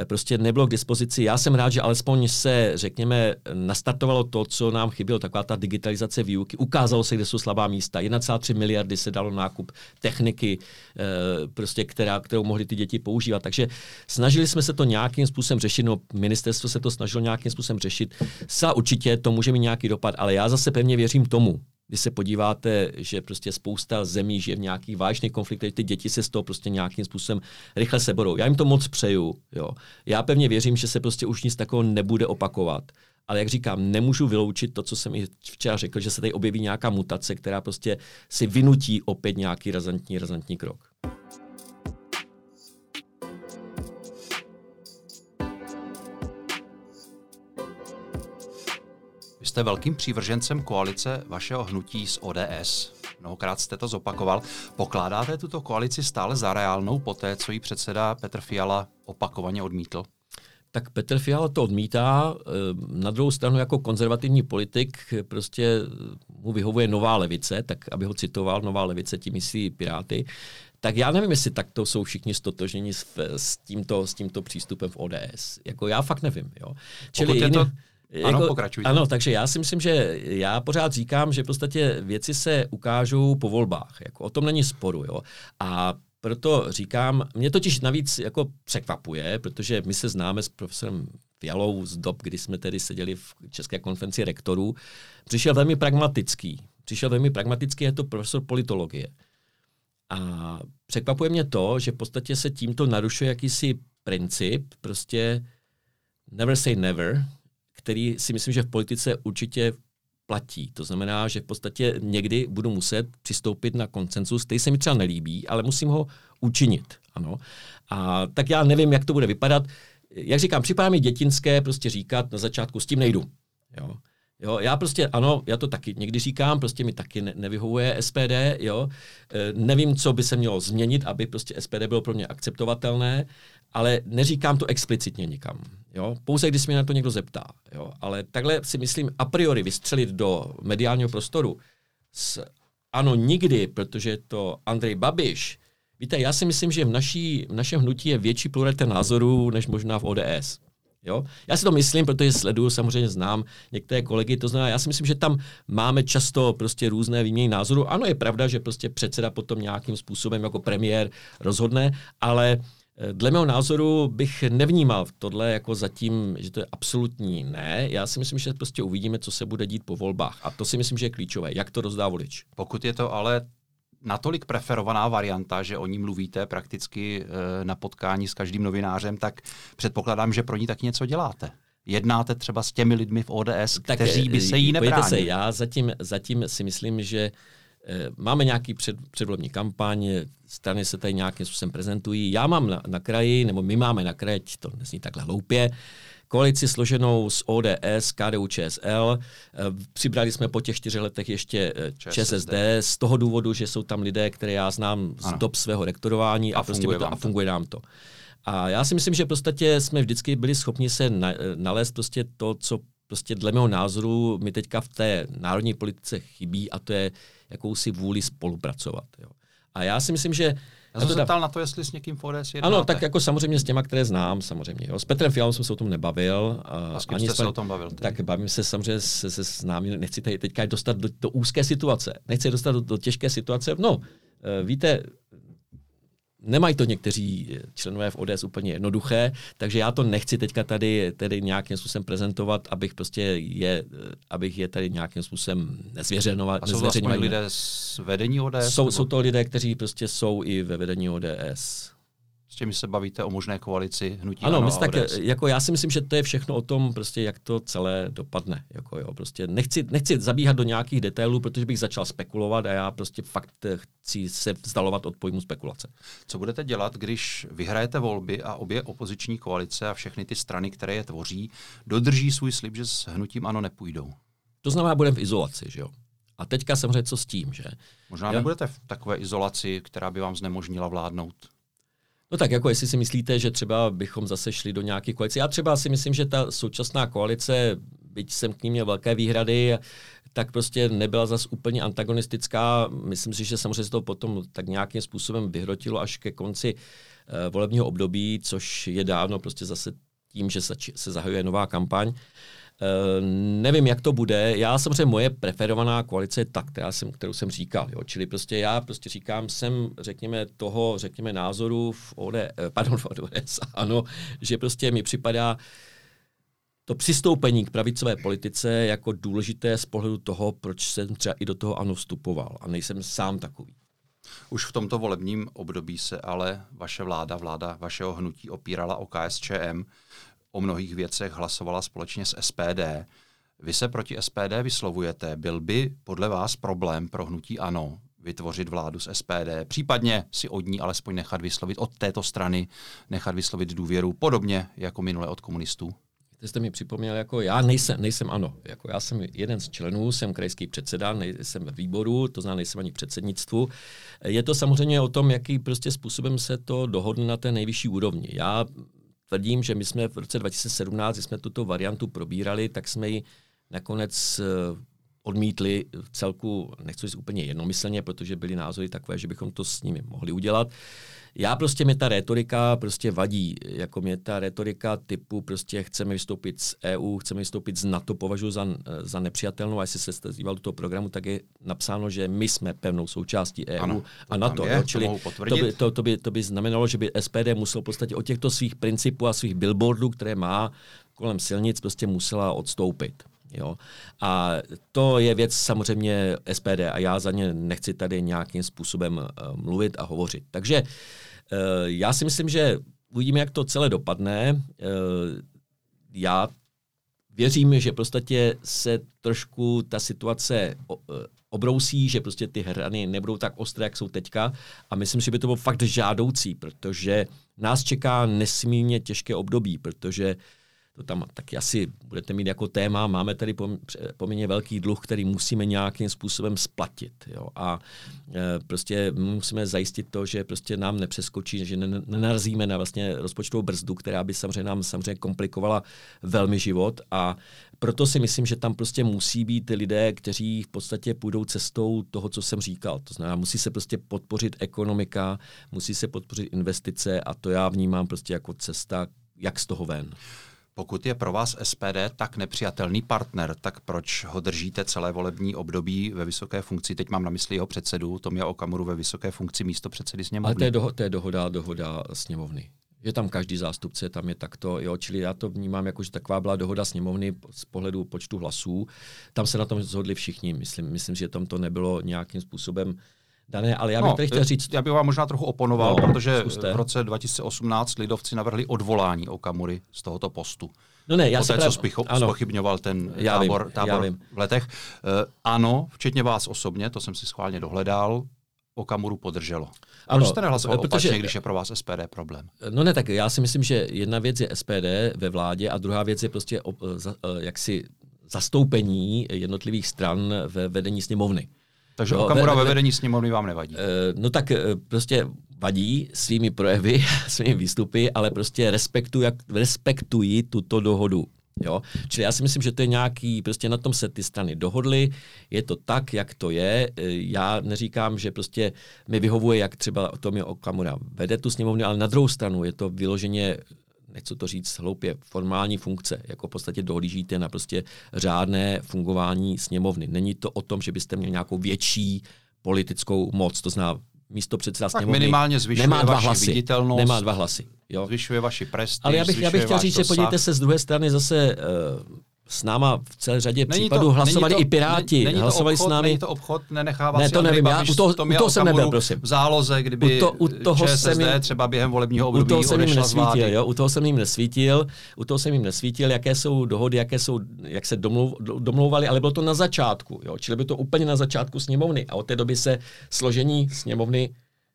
E, prostě nebylo k dispozici. Já jsem rád, že alespoň se, řekněme, nastartovalo to, co nám chybělo, taková ta digitalizace výuky. Ukázalo se, kde jsou slabá místa. 1,3 miliardy se dalo nákup techniky, e, prostě, která, kterou mohly ty děti používat. Takže snažili jsme se to nějakým způsobem řešit, no ministerstvo se to snažilo nějakým způsobem řešit. Sa určitě to může mít nějaký dopad, ale já zase pevně věřím tomu, když se podíváte, že prostě spousta zemí žije v nějakých vážných konfliktech, ty děti se z toho prostě nějakým způsobem rychle seborou. Já jim to moc přeju. Jo. Já pevně věřím, že se prostě už nic takového nebude opakovat. Ale jak říkám, nemůžu vyloučit to, co jsem i včera řekl, že se tady objeví nějaká mutace, která prostě si vynutí opět nějaký razantní, razantní krok. Jste velkým přívržencem koalice vašeho hnutí s ODS. Mnohokrát jste to zopakoval. Pokládáte tuto koalici stále za reálnou poté, co ji předseda Petr Fiala opakovaně odmítl? Tak Petr Fiala to odmítá. Eh, na druhou stranu jako konzervativní politik prostě mu vyhovuje nová levice, tak aby ho citoval, nová levice, tím myslí Piráty. Tak já nevím, jestli takto jsou všichni stotožněni s, s, tímto, s tímto přístupem v ODS. Jako já fakt nevím. Jo. Čili Pokud je to ano, jako, pokračujte. Ano, takže já si myslím, že já pořád říkám, že v podstatě věci se ukážou po volbách. Jako, o tom není sporu. Jo? A proto říkám, mě totiž navíc jako překvapuje, protože my se známe s profesorem Fialou z dob, kdy jsme tedy seděli v České konferenci rektorů, přišel velmi pragmatický. Přišel velmi pragmatický, je to profesor politologie. A překvapuje mě to, že v podstatě se tímto narušuje jakýsi princip, prostě never say never, který si myslím, že v politice určitě platí. To znamená, že v podstatě někdy budu muset přistoupit na koncensus, který se mi třeba nelíbí, ale musím ho učinit. Ano. A tak já nevím, jak to bude vypadat. Jak říkám, připadá mi dětinské prostě říkat na začátku, s tím nejdu. Jo. Jo, já prostě, ano, já to taky někdy říkám, prostě mi taky ne, nevyhovuje SPD, jo. E, nevím, co by se mělo změnit, aby prostě SPD bylo pro mě akceptovatelné, ale neříkám to explicitně nikam. Jo? Pouze když mě na to někdo zeptá. Jo? Ale takhle si myslím a priori vystřelit do mediálního prostoru s ano nikdy, protože je to Andrej Babiš. Víte, já si myslím, že v, naší, v našem hnutí je větší pluralita názorů, než možná v ODS. Jo? Já si to myslím, protože sleduju, samozřejmě znám některé kolegy, to znamená, já si myslím, že tam máme často prostě různé výměny názorů. Ano, je pravda, že prostě předseda potom nějakým způsobem jako premiér rozhodne, ale uh, Dle mého názoru bych nevnímal tohle jako zatím, že to je absolutní ne. Já si myslím, že prostě uvidíme, co se bude dít po volbách. A to si myslím, že je klíčové. Jak to rozdá volič. Pokud je to ale natolik preferovaná varianta, že o ní mluvíte prakticky e, na potkání s každým novinářem, tak předpokládám, že pro ní tak něco děláte. Jednáte třeba s těmi lidmi v ODS, tak, kteří by se jí nebránili. se, já zatím, zatím si myslím, že Eh, máme nějaký před, předvolební kampaň, strany se tady nějakým způsobem prezentují. Já mám na, na kraji, nebo my máme na kraji, to nezní takhle hloupě, koalici složenou z ODS, KDU, ČSL. Eh, přibrali jsme po těch čtyřech letech ještě eh, ČSSD, ČSSD z toho důvodu, že jsou tam lidé, které já znám z ano. dob svého rektorování a, a, prostě funguje, to, a funguje nám to. A já si myslím, že podstatě jsme vždycky byli schopni se na, nalézt prostě to, co prostě dle mého názoru mi teďka v té národní politice chybí a to je jakousi vůli spolupracovat. Jo. A já si myslím, že já jsem se ptal na to, jestli s někým v ODS jednáte. Ano, tak jako samozřejmě s těma, které znám, samozřejmě. Jo. S Petrem Fialou jsem se o tom nebavil. A s kým jste se o tom bavil? Tedy? Tak bavím se samozřejmě se, se s námi, nechci tady teďka dostat do, do úzké situace, nechci dostat do, do těžké situace. No, eh, víte, Nemají to někteří členové v ODS úplně jednoduché, takže já to nechci teďka tady, tady nějakým způsobem prezentovat, abych prostě je, abych je tady nějakým způsobem nezvěřenoval. A jsou vlastně lidé z vedení ODS? Jsou, jsou to lidé, kteří prostě jsou i ve vedení ODS s těmi se bavíte o možné koalici hnutí Ano, ano tak, jako já si myslím, že to je všechno o tom, prostě, jak to celé dopadne. Jako jo, prostě nechci, nechci zabíhat do nějakých detailů, protože bych začal spekulovat a já prostě fakt chci se vzdalovat od pojmu spekulace. Co budete dělat, když vyhrajete volby a obě opoziční koalice a všechny ty strany, které je tvoří, dodrží svůj slib, že s hnutím ano nepůjdou? To znamená, budeme v izolaci, že jo? A teďka samozřejmě co s tím, že? Možná já? nebudete v takové izolaci, která by vám znemožnila vládnout. No tak jako jestli si myslíte, že třeba bychom zase šli do nějaké koalice. Já třeba si myslím, že ta současná koalice, byť jsem k ní měl velké výhrady, tak prostě nebyla zas úplně antagonistická. Myslím si, že samozřejmě se to potom tak nějakým způsobem vyhrotilo až ke konci uh, volebního období, což je dávno prostě zase tím, že se, se zahajuje nová kampaň. Uh, nevím, jak to bude. Já samozřejmě moje preferovaná koalice je ta, která jsem, kterou jsem říkal. Jo. Čili prostě já prostě říkám, jsem, řekněme, toho, řekněme, názoru v ODS, pardon, v ODS, ano, že prostě mi připadá, to přistoupení k pravicové politice jako důležité z pohledu toho, proč jsem třeba i do toho ano vstupoval. A nejsem sám takový. Už v tomto volebním období se ale vaše vláda, vláda vašeho hnutí opírala o KSČM, o mnohých věcech hlasovala společně s SPD. Vy se proti SPD vyslovujete. Byl by podle vás problém pro hnutí ANO vytvořit vládu s SPD, případně si od ní alespoň nechat vyslovit od této strany, nechat vyslovit důvěru, podobně jako minule od komunistů? Ty jste mi připomněl, jako já nejsem, nejsem ano. Jako já jsem jeden z členů, jsem krajský předseda, nejsem ve výboru, to znamená, nejsem ani předsednictvu. Je to samozřejmě o tom, jaký prostě způsobem se to dohodne na té nejvyšší úrovni. Já tvrdím, že my jsme v roce 2017, kdy jsme tuto variantu probírali, tak jsme ji nakonec eh, odmítli v celku, nechci říct úplně jednomyslně, protože byly názory takové, že bychom to s nimi mohli udělat. Já prostě mě ta retorika prostě vadí, jako mě ta retorika typu prostě chceme vystoupit z EU, chceme vystoupit z NATO, považuji za, za nepřijatelnou a jestli se díval do toho programu, tak je napsáno, že my jsme pevnou součástí EU ano, a NATO. Je, jo, čili to, to, by, to, to, by, to by znamenalo, že by SPD musel v podstatě od těchto svých principů a svých billboardů, které má kolem silnic, prostě musela odstoupit. Jo? A to je věc samozřejmě SPD a já za ně nechci tady nějakým způsobem uh, mluvit a hovořit. Takže uh, já si myslím, že uvidíme, jak to celé dopadne. Uh, já věřím, že prostě se trošku ta situace obrousí, že prostě ty hrany nebudou tak ostré, jak jsou teďka a myslím, že by to bylo fakt žádoucí, protože nás čeká nesmírně těžké období, protože uh, tam taky asi budete mít jako téma. Máme tady poměrně velký dluh, který musíme nějakým způsobem splatit. Jo? A e, prostě musíme zajistit to, že prostě nám nepřeskočí, že nenarazíme na vlastně rozpočtovou brzdu, která by samozřejmě nám samozřejmě komplikovala velmi život. A proto si myslím, že tam prostě musí být lidé, kteří v podstatě půjdou cestou toho, co jsem říkal. To znamená, musí se prostě podpořit ekonomika, musí se podpořit investice a to já vnímám prostě jako cesta, jak z toho ven. Pokud je pro vás SPD tak nepřijatelný partner, tak proč ho držíte celé volební období ve vysoké funkci? Teď mám na mysli jeho předsedu, Tomia Okamuru ve vysoké funkci místo předsedy sněmovny. Ale to je, doho- to je dohoda, dohoda sněmovny. Je tam každý zástupce, tam je takto, jo, čili já to vnímám jako, že taková byla dohoda sněmovny z pohledu počtu hlasů. Tam se na tom zhodli všichni, myslím, myslím že tam to nebylo nějakým způsobem dané, ale já bych no, tady chtěl říct... Já bych vám možná trochu oponoval, no, protože zkuste. v roce 2018 lidovci navrhli odvolání Okamury z tohoto postu. No ne, já Poté, právě... co spicho, spochybňoval ten já tábor, vím, tábor já vím. v letech. Uh, ano, včetně vás osobně, to jsem si schválně dohledal, Okamuru podrželo. A proč jste nehlasoval protože, opačně, když je pro vás SPD problém? No ne, tak já si myslím, že jedna věc je SPD ve vládě a druhá věc je prostě eh, jaksi zastoupení jednotlivých stran ve vedení sněmovny. Takže no, Okamura ve, ve vedení sněmovny vám nevadí? Eh, no tak eh, prostě vadí svými projevy, svými výstupy, ale prostě respektuji, respektuji tuto dohodu. Jo? Čili já si myslím, že to je nějaký, prostě na tom se ty strany dohodly, je to tak, jak to je. Eh, já neříkám, že prostě mi vyhovuje, jak třeba Tomio Okamura vede tu sněmovnu, ale na druhou stranu je to vyloženě nechci to říct hloupě, formální funkce, jako v podstatě dohlížíte na prostě řádné fungování sněmovny. Není to o tom, že byste měli nějakou větší politickou moc, to znamená místo předseda tak sněmovny minimálně zvyšuje nemá dva hlasy, viditelnost, nemá dva hlasy. Jo. Zvyšuje vaši prestiž, Ale já bych, já bych chtěl říct, že podívejte se z druhé strany zase uh, s náma v celé řadě není případů to, hlasovali to, i Piráti. Není, není hlasovali obchod, s námi. Není to obchod, nenechává ne, to nevím, já, u toho, u toho jsem nebyl, prosím. V záloze, kdyby u, to, u toho ČSSD jsem jim, třeba během volebního období u toho jsem jim nesvítil, jo, u toho jsem jim nesvítil, u toho jsem jim nesvítil, jaké jsou dohody, jaké jsou, jak se domluv, domlouvali, ale bylo to na začátku, jo, čili by to úplně na začátku sněmovny a od té doby se složení sněmovny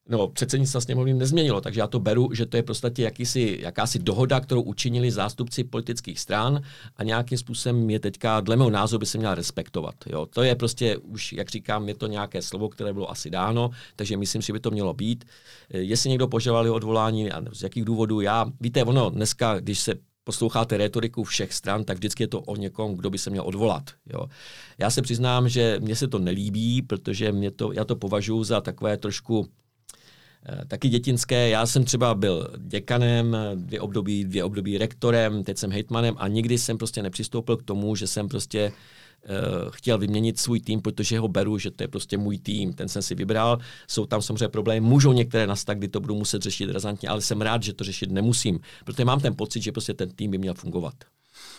no, předsednictva sněmovny nezměnilo, takže já to beru, že to je prostě jakýsi, jakási dohoda, kterou učinili zástupci politických stran a nějakým způsobem je teďka, dle mého názoru, by se měla respektovat. Jo. To je prostě už, jak říkám, je to nějaké slovo, které bylo asi dáno, takže myslím, že by to mělo být. Jestli někdo požadoval odvolání, z jakých důvodů, já, víte, ono dneska, když se posloucháte retoriku všech stran, tak vždycky je to o někom, kdo by se měl odvolat. Jo. Já se přiznám, že mně se to nelíbí, protože mě to, já to považuji za takové trošku eh, taky dětinské. Já jsem třeba byl děkanem, dvě období, dvě období rektorem, teď jsem hejtmanem a nikdy jsem prostě nepřistoupil k tomu, že jsem prostě uh, chtěl vyměnit svůj tým, protože ho beru, že to je prostě můj tým, ten jsem si vybral. Jsou tam samozřejmě problémy, můžou některé nastat, kdy to budu muset řešit razantně, ale jsem rád, že to řešit nemusím, protože mám ten pocit, že prostě ten tým by měl fungovat.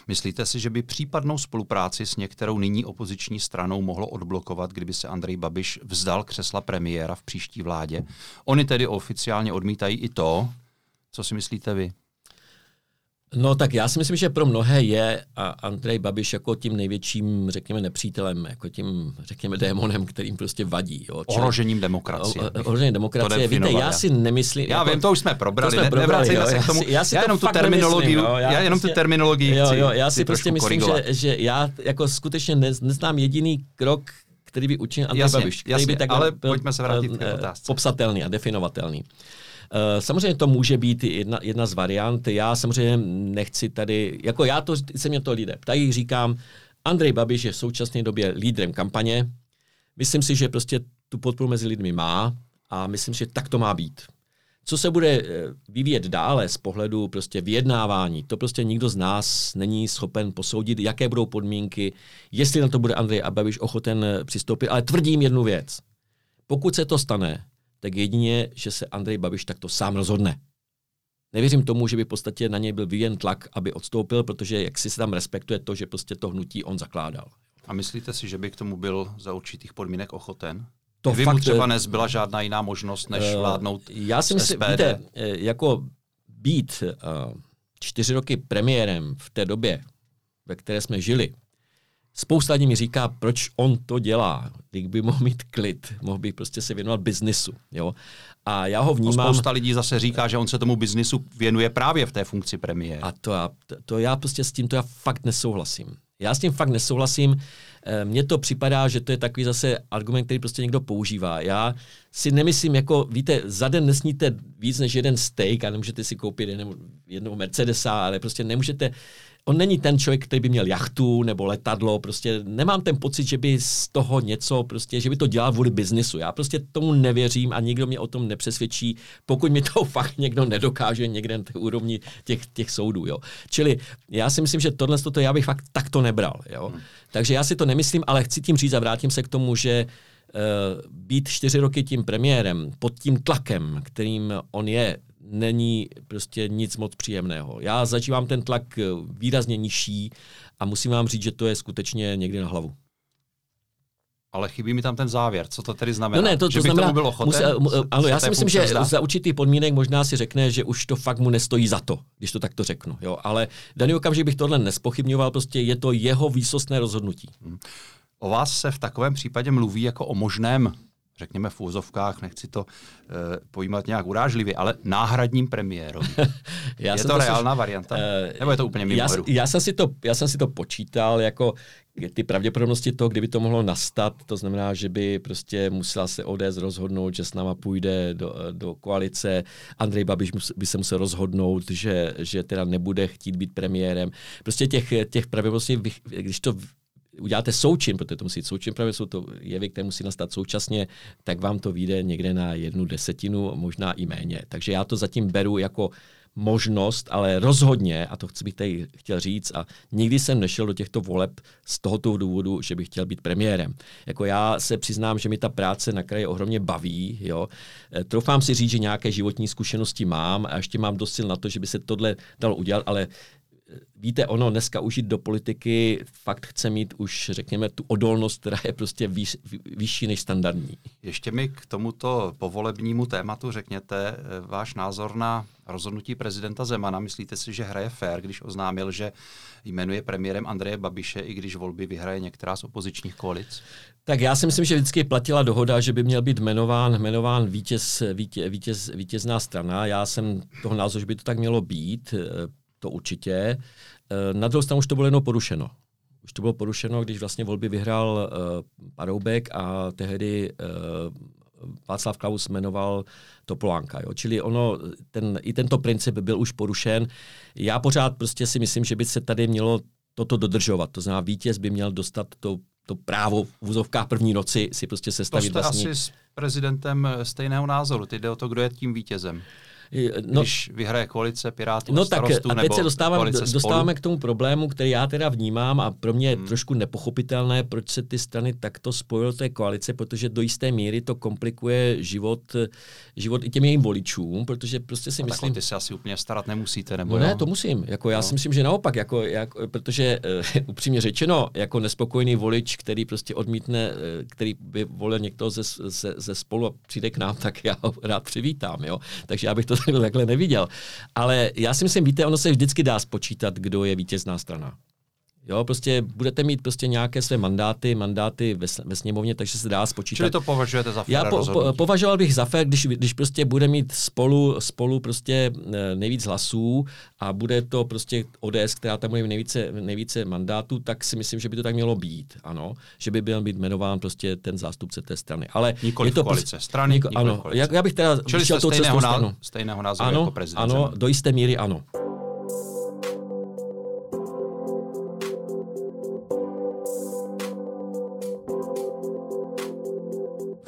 Myslíte si, že by případnou spolupráci s některou nyní opoziční stranou mohlo odblokovat, kdyby se Andrej Babiš vzdal křesla premiéra v příští vládě? Oni tedy oficiálně odmítají i to, co si myslíte vy? No tak já si myslím, že pro mnohé je a Andrej Babiš jako tím největším, řekněme, nepřítelem, jako tím, řekněme, démonem, kterým prostě vadí. Jo. Čili, ohrožením demokracie. O, ohrožením demokracie. Víte, já si nemyslím... Já jako, vím, to už jsme probrali, to jsme probrali ne, se k tomu. Já, si, já, jenom tu terminologii, nemyslím, jo, já, já jenom prostě, tu terminologii jo, jo, já si prostě myslím, že, že já jako skutečně neznám jediný krok, který by učinil Andrej jasně, Babiš. Který jasně, by tak ale byl, pojďme se vrátit k eh, otázce. Popsatelný a definovatelný. Eh, samozřejmě to může být jedna, jedna z variant. Já samozřejmě nechci tady, jako já to, se mě to lidé ptají, říkám, Andrej Babiš je v současné době lídrem kampaně. Myslím si, že prostě tu podporu mezi lidmi má a myslím, že tak to má být. Co se bude eh, vyvíjet dále z pohledu prostě vyjednávání, to prostě nikdo z nás není schopen posoudit, jaké budou podmínky, jestli na to bude Andrej Babiš ochoten eh, přistoupit, ale tvrdím jednu věc. Pokud se to stane, tak jedině, že se Andrej Babiš takto sám rozhodne. Nevěřím tomu, že by v podstatě na něj byl vyjen tlak, aby odstoupil, protože jak si se tam respektuje to, že prostě to hnutí on zakládal. A myslíte si, že by k tomu byl za určitých podmínek ochoten? To Vy fakt, mu třeba nezbyla žádná jiná možnost, než uh, vládnout Já si myslím, víte, eh, jako být uh, čtyři roky premiérem v té době, ve které jsme žili, Spousta lidí mi říká, proč on to dělá, když by mohl mít klid, mohl by prostě se věnovat biznisu. Jo? A já ho vnímám... A spousta lidí zase říká, že on se tomu biznisu věnuje právě v té funkci premiéra. A to já, to, to já prostě s tím to já fakt nesouhlasím. Já s tím fakt nesouhlasím. Eh, mně to připadá, že to je takový zase argument, který prostě někdo používá. Já si nemyslím, jako víte, za den nesníte víc než jeden steak a nemůžete si koupit jednou Mercedesa, ale prostě nemůžete on není ten člověk, který by měl jachtu nebo letadlo, prostě nemám ten pocit, že by z toho něco, prostě, že by to dělal kvůli biznisu. Já prostě tomu nevěřím a nikdo mě o tom nepřesvědčí, pokud mi to fakt někdo nedokáže někde na té úrovni těch, těch soudů. Jo. Čili já si myslím, že tohle to já bych fakt takto nebral. Jo. Hmm. Takže já si to nemyslím, ale chci tím říct a vrátím se k tomu, že uh, být čtyři roky tím premiérem pod tím tlakem, kterým on je, není prostě nic moc příjemného. Já zažívám ten tlak eh, výrazně nižší a musím vám říct, že to je skutečně někdy na hlavu. Ale chybí mi tam ten závěr. Co to tedy znamená? No ne, to, že to znamená, byl ochoten, musí, ano, já si myslím, že vzdát? za určitý podmínek možná si řekne, že už to fakt mu nestojí za to, když to takto řeknu. Jo? Ale daný okamžik bych tohle nespochybňoval, prostě je to jeho výsostné rozhodnutí. Hmm. O vás se v takovém případě mluví jako o možném řekněme v úzovkách, nechci to uh, pojímat nějak urážlivě, ale náhradním premiérovi. já je to, to reálná si, varianta? Uh, Nebo je to úplně mimo já, já, jsem si to, já jsem si to počítal, jako ty pravděpodobnosti toho, kdyby to mohlo nastat, to znamená, že by prostě musela se ODS rozhodnout, že s náma půjde do, do koalice, Andrej Babiš by se musel rozhodnout, že, že teda nebude chtít být premiérem. Prostě těch, těch pravděpodobností, když to uděláte součin, protože to musí součin, právě jsou to jevy, které musí nastat současně, tak vám to vyjde někde na jednu desetinu, možná i méně. Takže já to zatím beru jako možnost, ale rozhodně, a to chci bych tady chtěl říct, a nikdy jsem nešel do těchto voleb z tohoto důvodu, že bych chtěl být premiérem. Jako já se přiznám, že mi ta práce na kraji ohromně baví, jo. E, troufám si říct, že nějaké životní zkušenosti mám a ještě mám dost sil na to, že by se tohle dalo udělat, ale víte, ono dneska užít do politiky fakt chce mít už, řekněme, tu odolnost, která je prostě výš, vyšší než standardní. Ještě mi k tomuto povolebnímu tématu řekněte eh, váš názor na rozhodnutí prezidenta Zemana. Myslíte si, že hraje fér, když oznámil, že jmenuje premiérem Andreje Babiše, i když volby vyhraje některá z opozičních koalic? Tak já si myslím, že vždycky platila dohoda, že by měl být jmenován, jmenován vítěz, vítěz, vítěz, vítězná strana. Já jsem toho názoru, že by to tak mělo být to určitě. Eh, na druhou stranu už to bylo jenom porušeno. Už to bylo porušeno, když vlastně volby vyhrál uh, Paroubek a tehdy uh, Václav Klaus jmenoval Topolánka. Jo. Čili ono, ten, i tento princip byl už porušen. Já pořád prostě si myslím, že by se tady mělo toto dodržovat. To znamená, vítěz by měl dostat to, to právo v úzovkách první noci si prostě sestavit to jste vlastní... asi s prezidentem stejného názoru. Teď jde o to, kdo je tím vítězem. No, když vyhraje koalice Pirátů no a starostů, tak, a teď se dostávám, dostáváme k tomu problému, který já teda vnímám a pro mě je hmm. trošku nepochopitelné, proč se ty strany takto spojily té koalice, protože do jisté míry to komplikuje život, život i těm jejím voličům, protože prostě si no, myslím... ty se asi úplně starat nemusíte, nebo No ne, to musím. Jako já no. si myslím, že naopak, jako, jako, protože uh, upřímně řečeno, jako nespokojený volič, který prostě odmítne, uh, který by volil někdo ze, ze, ze spolu a přijde k nám, tak já ho rád přivítám. Jo? Takže já bych to takhle neviděl. Ale já si myslím, víte, ono se vždycky dá spočítat, kdo je vítězná strana. Jo, prostě budete mít prostě nějaké své mandáty, mandáty ve, ve sněmovně, takže se dá spočítat. Čili to považujete za fér Já po, po, považoval bych za fér, když, když prostě bude mít spolu, spolu prostě eh, nejvíc hlasů a bude to prostě ODS, která tam bude nejvíce, nejvíce mandátů, tak si myslím, že by to tak mělo být, ano, že by byl být jmenován prostě ten zástupce té strany. Ale nikoli je to koalice, prostě, strany, niko, ano, koalice. Já, já bych teda Čili jste stejného, ná, stejného názoru ano, jako prezident. Ano, do jisté míry ano.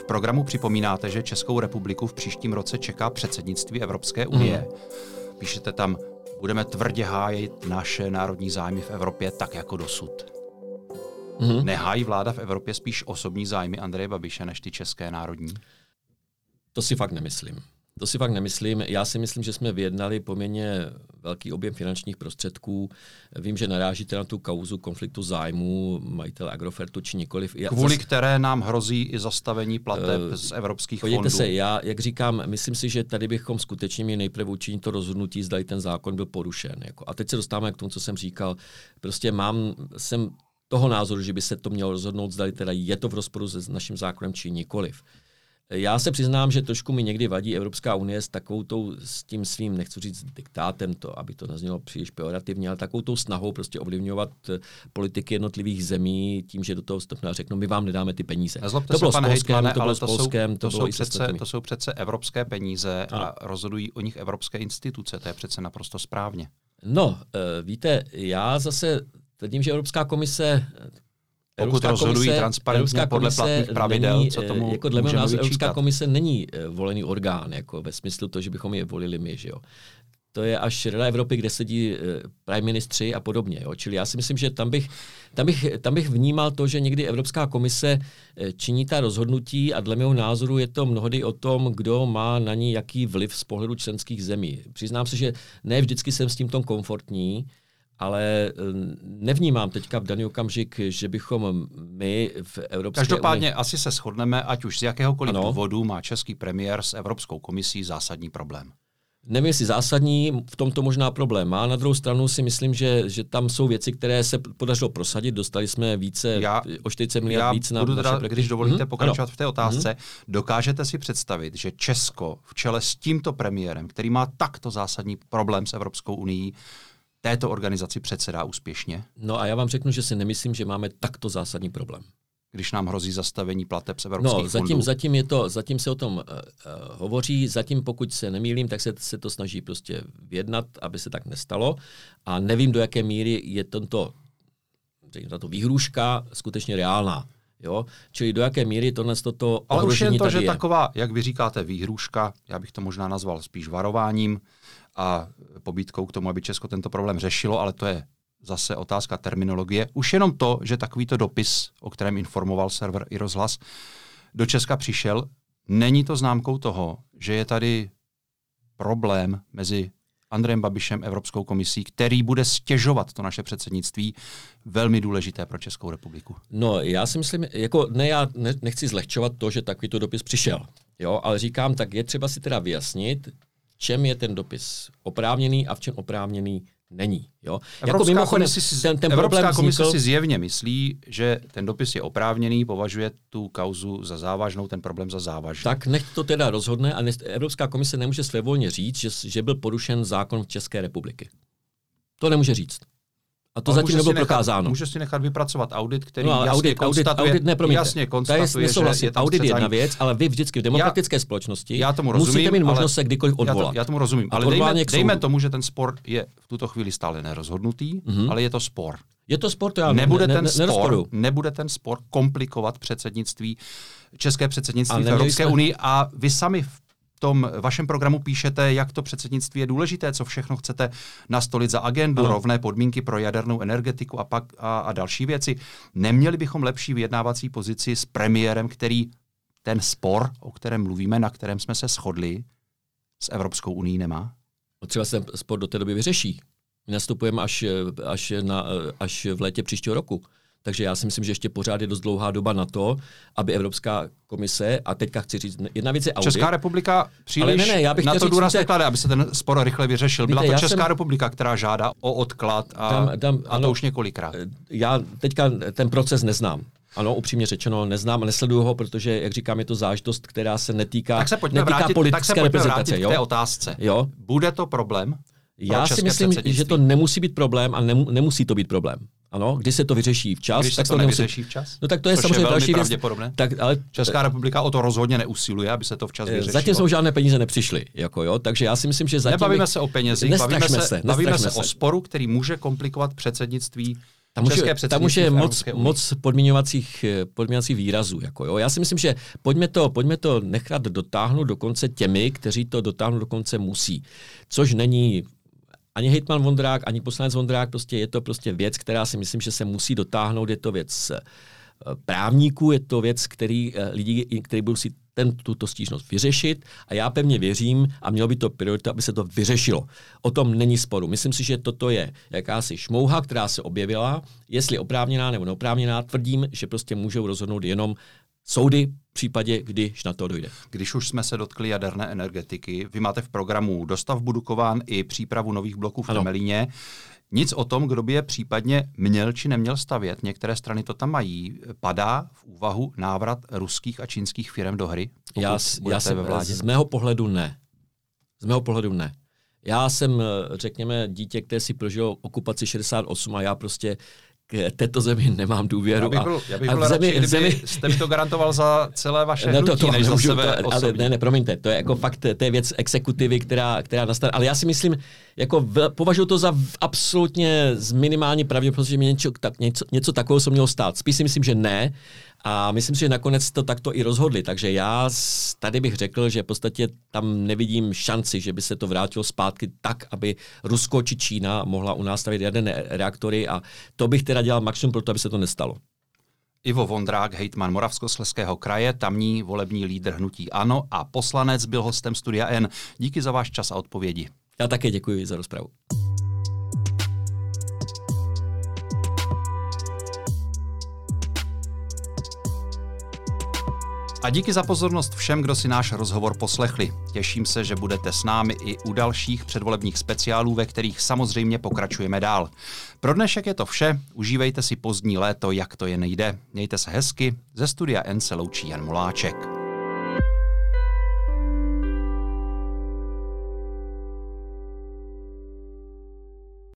Programu připomínáte, že Českou republiku v příštím roce čeká předsednictví Evropské unie. Mm. Píšete tam, budeme tvrdě hájit naše národní zájmy v Evropě tak jako dosud. Mm. Nehájí vláda v Evropě spíš osobní zájmy Andreje Babiše než ty české národní? To si fakt nemyslím. To si fakt nemyslím. Já si myslím, že jsme vyjednali poměrně velký objem finančních prostředků. Vím, že narážíte na tu kauzu konfliktu zájmu majitel Agrofertu či nikoliv. Kvůli zas... které nám hrozí i zastavení plateb uh, z evropských podívejte fondů. se, já, jak říkám, myslím si, že tady bychom skutečně měli nejprve učinit to rozhodnutí, zda ten zákon byl porušen. Jako. A teď se dostáváme k tomu, co jsem říkal. Prostě mám, jsem toho názoru, že by se to mělo rozhodnout, zda teda je to v rozporu s naším zákonem či nikoliv. Já se přiznám, že trošku mi někdy vadí Evropská unie s takovou tou, s tím svým, nechci říct diktátem, to, aby to neznělo příliš pejorativně, ale takovou tou snahou prostě ovlivňovat eh, politiky jednotlivých zemí tím, že do toho vstupná řeknou, my vám nedáme ty peníze. Nezlobte to bylo se, s Polskem, hejtmane, to bylo s Polskem, to, to, jsou přece, to jsou přece evropské peníze ano. a rozhodují o nich evropské instituce. To je přece naprosto správně. No, eh, víte, já zase tvrdím, že Evropská komise pokud Evropská rozhodují komise, transparentně Evropská podle platných pravidel, není, co tomu jako dle mého názoru Evropská komise není eh, volený orgán, jako ve smyslu to, že bychom je volili my, že jo. To je až Rada Evropy, kde sedí uh, prime ministři a podobně. Jo. Čili já si myslím, že tam bych, tam, bych, tam bych vnímal to, že někdy Evropská komise eh, činí ta rozhodnutí a dle mého názoru je to mnohdy o tom, kdo má na ní jaký vliv z pohledu členských zemí. Přiznám se, že ne vždycky jsem s tím tom komfortní, ale eh, nevnímám teďka v daný okamžik, že bychom my v Evropské Každopádně unii... asi se shodneme, ať už z jakéhokoliv ano. důvodu má český premiér s Evropskou komisí zásadní problém. Nevím, jestli zásadní, v tomto možná problém má. Na druhou stranu si myslím, že, že tam jsou věci, které se podařilo prosadit. Dostali jsme více, já, o 40 miliard já víc na budu teda, Když dovolíte mm-hmm. pokračovat ano. v té otázce, mm-hmm. dokážete si představit, že Česko v čele s tímto premiérem, který má takto zásadní problém s Evropskou unii, této organizaci předsedá úspěšně? No a já vám řeknu, že si nemyslím, že máme takto zásadní problém. Když nám hrozí zastavení plateb z evropských no, zatím, fondů? Zatím, je to, zatím se o tom uh, hovoří, zatím pokud se nemýlím, tak se, se to snaží prostě vyjednat, aby se tak nestalo. A nevím, do jaké míry je tento, tato výhruška skutečně reálná. Jo? Čili do jaké míry tohle toto Ale už jen to, že je. taková, jak vy říkáte, výhruška, já bych to možná nazval spíš varováním, a pobídkou k tomu, aby Česko tento problém řešilo, ale to je zase otázka terminologie. Už jenom to, že takovýto dopis, o kterém informoval server i rozhlas, do Česka přišel, není to známkou toho, že je tady problém mezi Andrejem Babišem, Evropskou komisí, který bude stěžovat to naše předsednictví, velmi důležité pro Českou republiku. No, já si myslím, jako ne, já ne, nechci zlehčovat to, že takovýto dopis přišel, jo, ale říkám, tak je třeba si teda vyjasnit, čem je ten dopis oprávněný a v čem oprávněný není. Jo? Jako Evropská jako mimochodem, si, ten, ten Evropská komise vznikl... si zjevně myslí, že ten dopis je oprávněný, považuje tu kauzu za závažnou, ten problém za závažný. Tak nech to teda rozhodne a Evropská komise nemůže svévolně říct, že, že byl porušen zákon v České republiky. To nemůže říct. A to zatím nebylo prokázáno. Může si nechat vypracovat audit, který no, jasně audit, konstatuje, audit, audit ne, jasně konstatuje, je že je Audit je jedna věc, ale vy vždycky v demokratické já, společnosti já tomu rozumím, musíte mít možnost se kdykoliv odvolat. Já, to, já tomu rozumím, ale dejme, dejme tomu, že ten spor je v tuto chvíli stále nerozhodnutý, mm-hmm. ale je to spor. Je to sport, já nebude ne, ten ne, spor, nebude ten spor komplikovat předsednictví, české předsednictví v Evropské unii a vy sami v tom vašem programu píšete, jak to předsednictví je důležité, co všechno chcete nastolit za agendu, ano. rovné podmínky pro jadernou energetiku a, pak, a, a další věci. Neměli bychom lepší vyjednávací pozici s premiérem, který ten spor, o kterém mluvíme, na kterém jsme se shodli, s Evropskou uní nemá? No třeba se spor do té doby vyřeší. Nastupujeme až, až, na, až v létě příštího roku. Takže já si myslím, že ještě pořád je dost dlouhá doba na to, aby Evropská komise, a teďka chci říct, jedna věc je audit. Česká republika příliš ne, ne, já bych na to důraz neklade, aby se ten spor rychle vyřešil. Byla to Česká jsem... republika, která žádá o odklad a, dám, dám, a to ano, už několikrát. Já teďka ten proces neznám. Ano, upřímně řečeno, neznám a nesleduju ho, protože, jak říkám, je to zážitost, která se netýká, tak se netýká vrátit, politické tak se reprezentace. Vrátit jo? k té otázce. Jo? Bude to problém? Já si myslím, že to nemusí být problém a nemu, nemusí to být problém. Ano, když se to vyřeší včas, když tak se to, to nevyřeší včas? No tak to je Což samozřejmě je další věc. Tak, ale, Česká republika o to rozhodně neusiluje, aby se to včas eh, vyřešilo. Zatím jsou žádné peníze nepřišly, jako jo, takže já si myslím, že zatím... Nebavíme se o penězích, bavíme se, se, bavíme se, se o sporu, který může komplikovat předsednictví tam už, je, tam už je moc, moc podmiňovacích, eh, podmiňovacích výrazů. Jako jo. Já si myslím, že pojďme to, pojďme to nechat dotáhnout do konce těmi, kteří to dotáhnout do konce musí. Což není ani hejtman Vondrák, ani poslanec Vondrák, prostě je to prostě věc, která si myslím, že se musí dotáhnout, je to věc eh, právníků, je to věc, který eh, lidi, kteří budou si ten, tuto stížnost vyřešit a já pevně věřím a mělo by to priorita, aby se to vyřešilo. O tom není sporu. Myslím si, že toto je jakási šmouha, která se objevila, jestli oprávněná nebo neoprávněná, tvrdím, že prostě můžou rozhodnout jenom soudy případě, když na to dojde. Když už jsme se dotkli jaderné energetiky, vy máte v programu dostavbu Dukován i přípravu nových bloků v Temelíně. Nic o tom, kdo by je případně měl či neměl stavět, některé strany to tam mají. Padá v úvahu návrat ruských a čínských firm do hry? Já, já jsem, ve vládě? Z mého pohledu ne. Z mého pohledu ne. Já jsem, řekněme, dítě, které si prožilo okupaci 68 a já prostě k této zemi nemám důvěru. Já bych byl, já bych byl a v zemi, radši, zemi... jste mi to garantoval za celé vaše no, to, to, než za sebe to, ale ne, ne, promiňte, to je jako fakt, to je věc exekutivy, která, která nastane, ale já si myslím, jako v, považuji to za absolutně z minimální pravděpodobnost, že mi něco, tak, něco, něco takového se mělo stát. Spíš si myslím, že ne, a myslím si, že nakonec to takto i rozhodli. Takže já tady bych řekl, že v podstatě tam nevidím šanci, že by se to vrátilo zpátky tak, aby Rusko či Čína mohla u nás stavit jaderné reaktory a to bych teda dělal maximum pro to, aby se to nestalo. Ivo Vondrák, hejtman Moravskosleského kraje, tamní volební lídr hnutí ANO a poslanec byl hostem Studia N. Díky za váš čas a odpovědi. Já také děkuji za rozpravu. A díky za pozornost všem, kdo si náš rozhovor poslechli. Těším se, že budete s námi i u dalších předvolebních speciálů, ve kterých samozřejmě pokračujeme dál. Pro dnešek je to vše, užívejte si pozdní léto, jak to je nejde. Mějte se hezky, ze studia N se loučí Jan Moláček.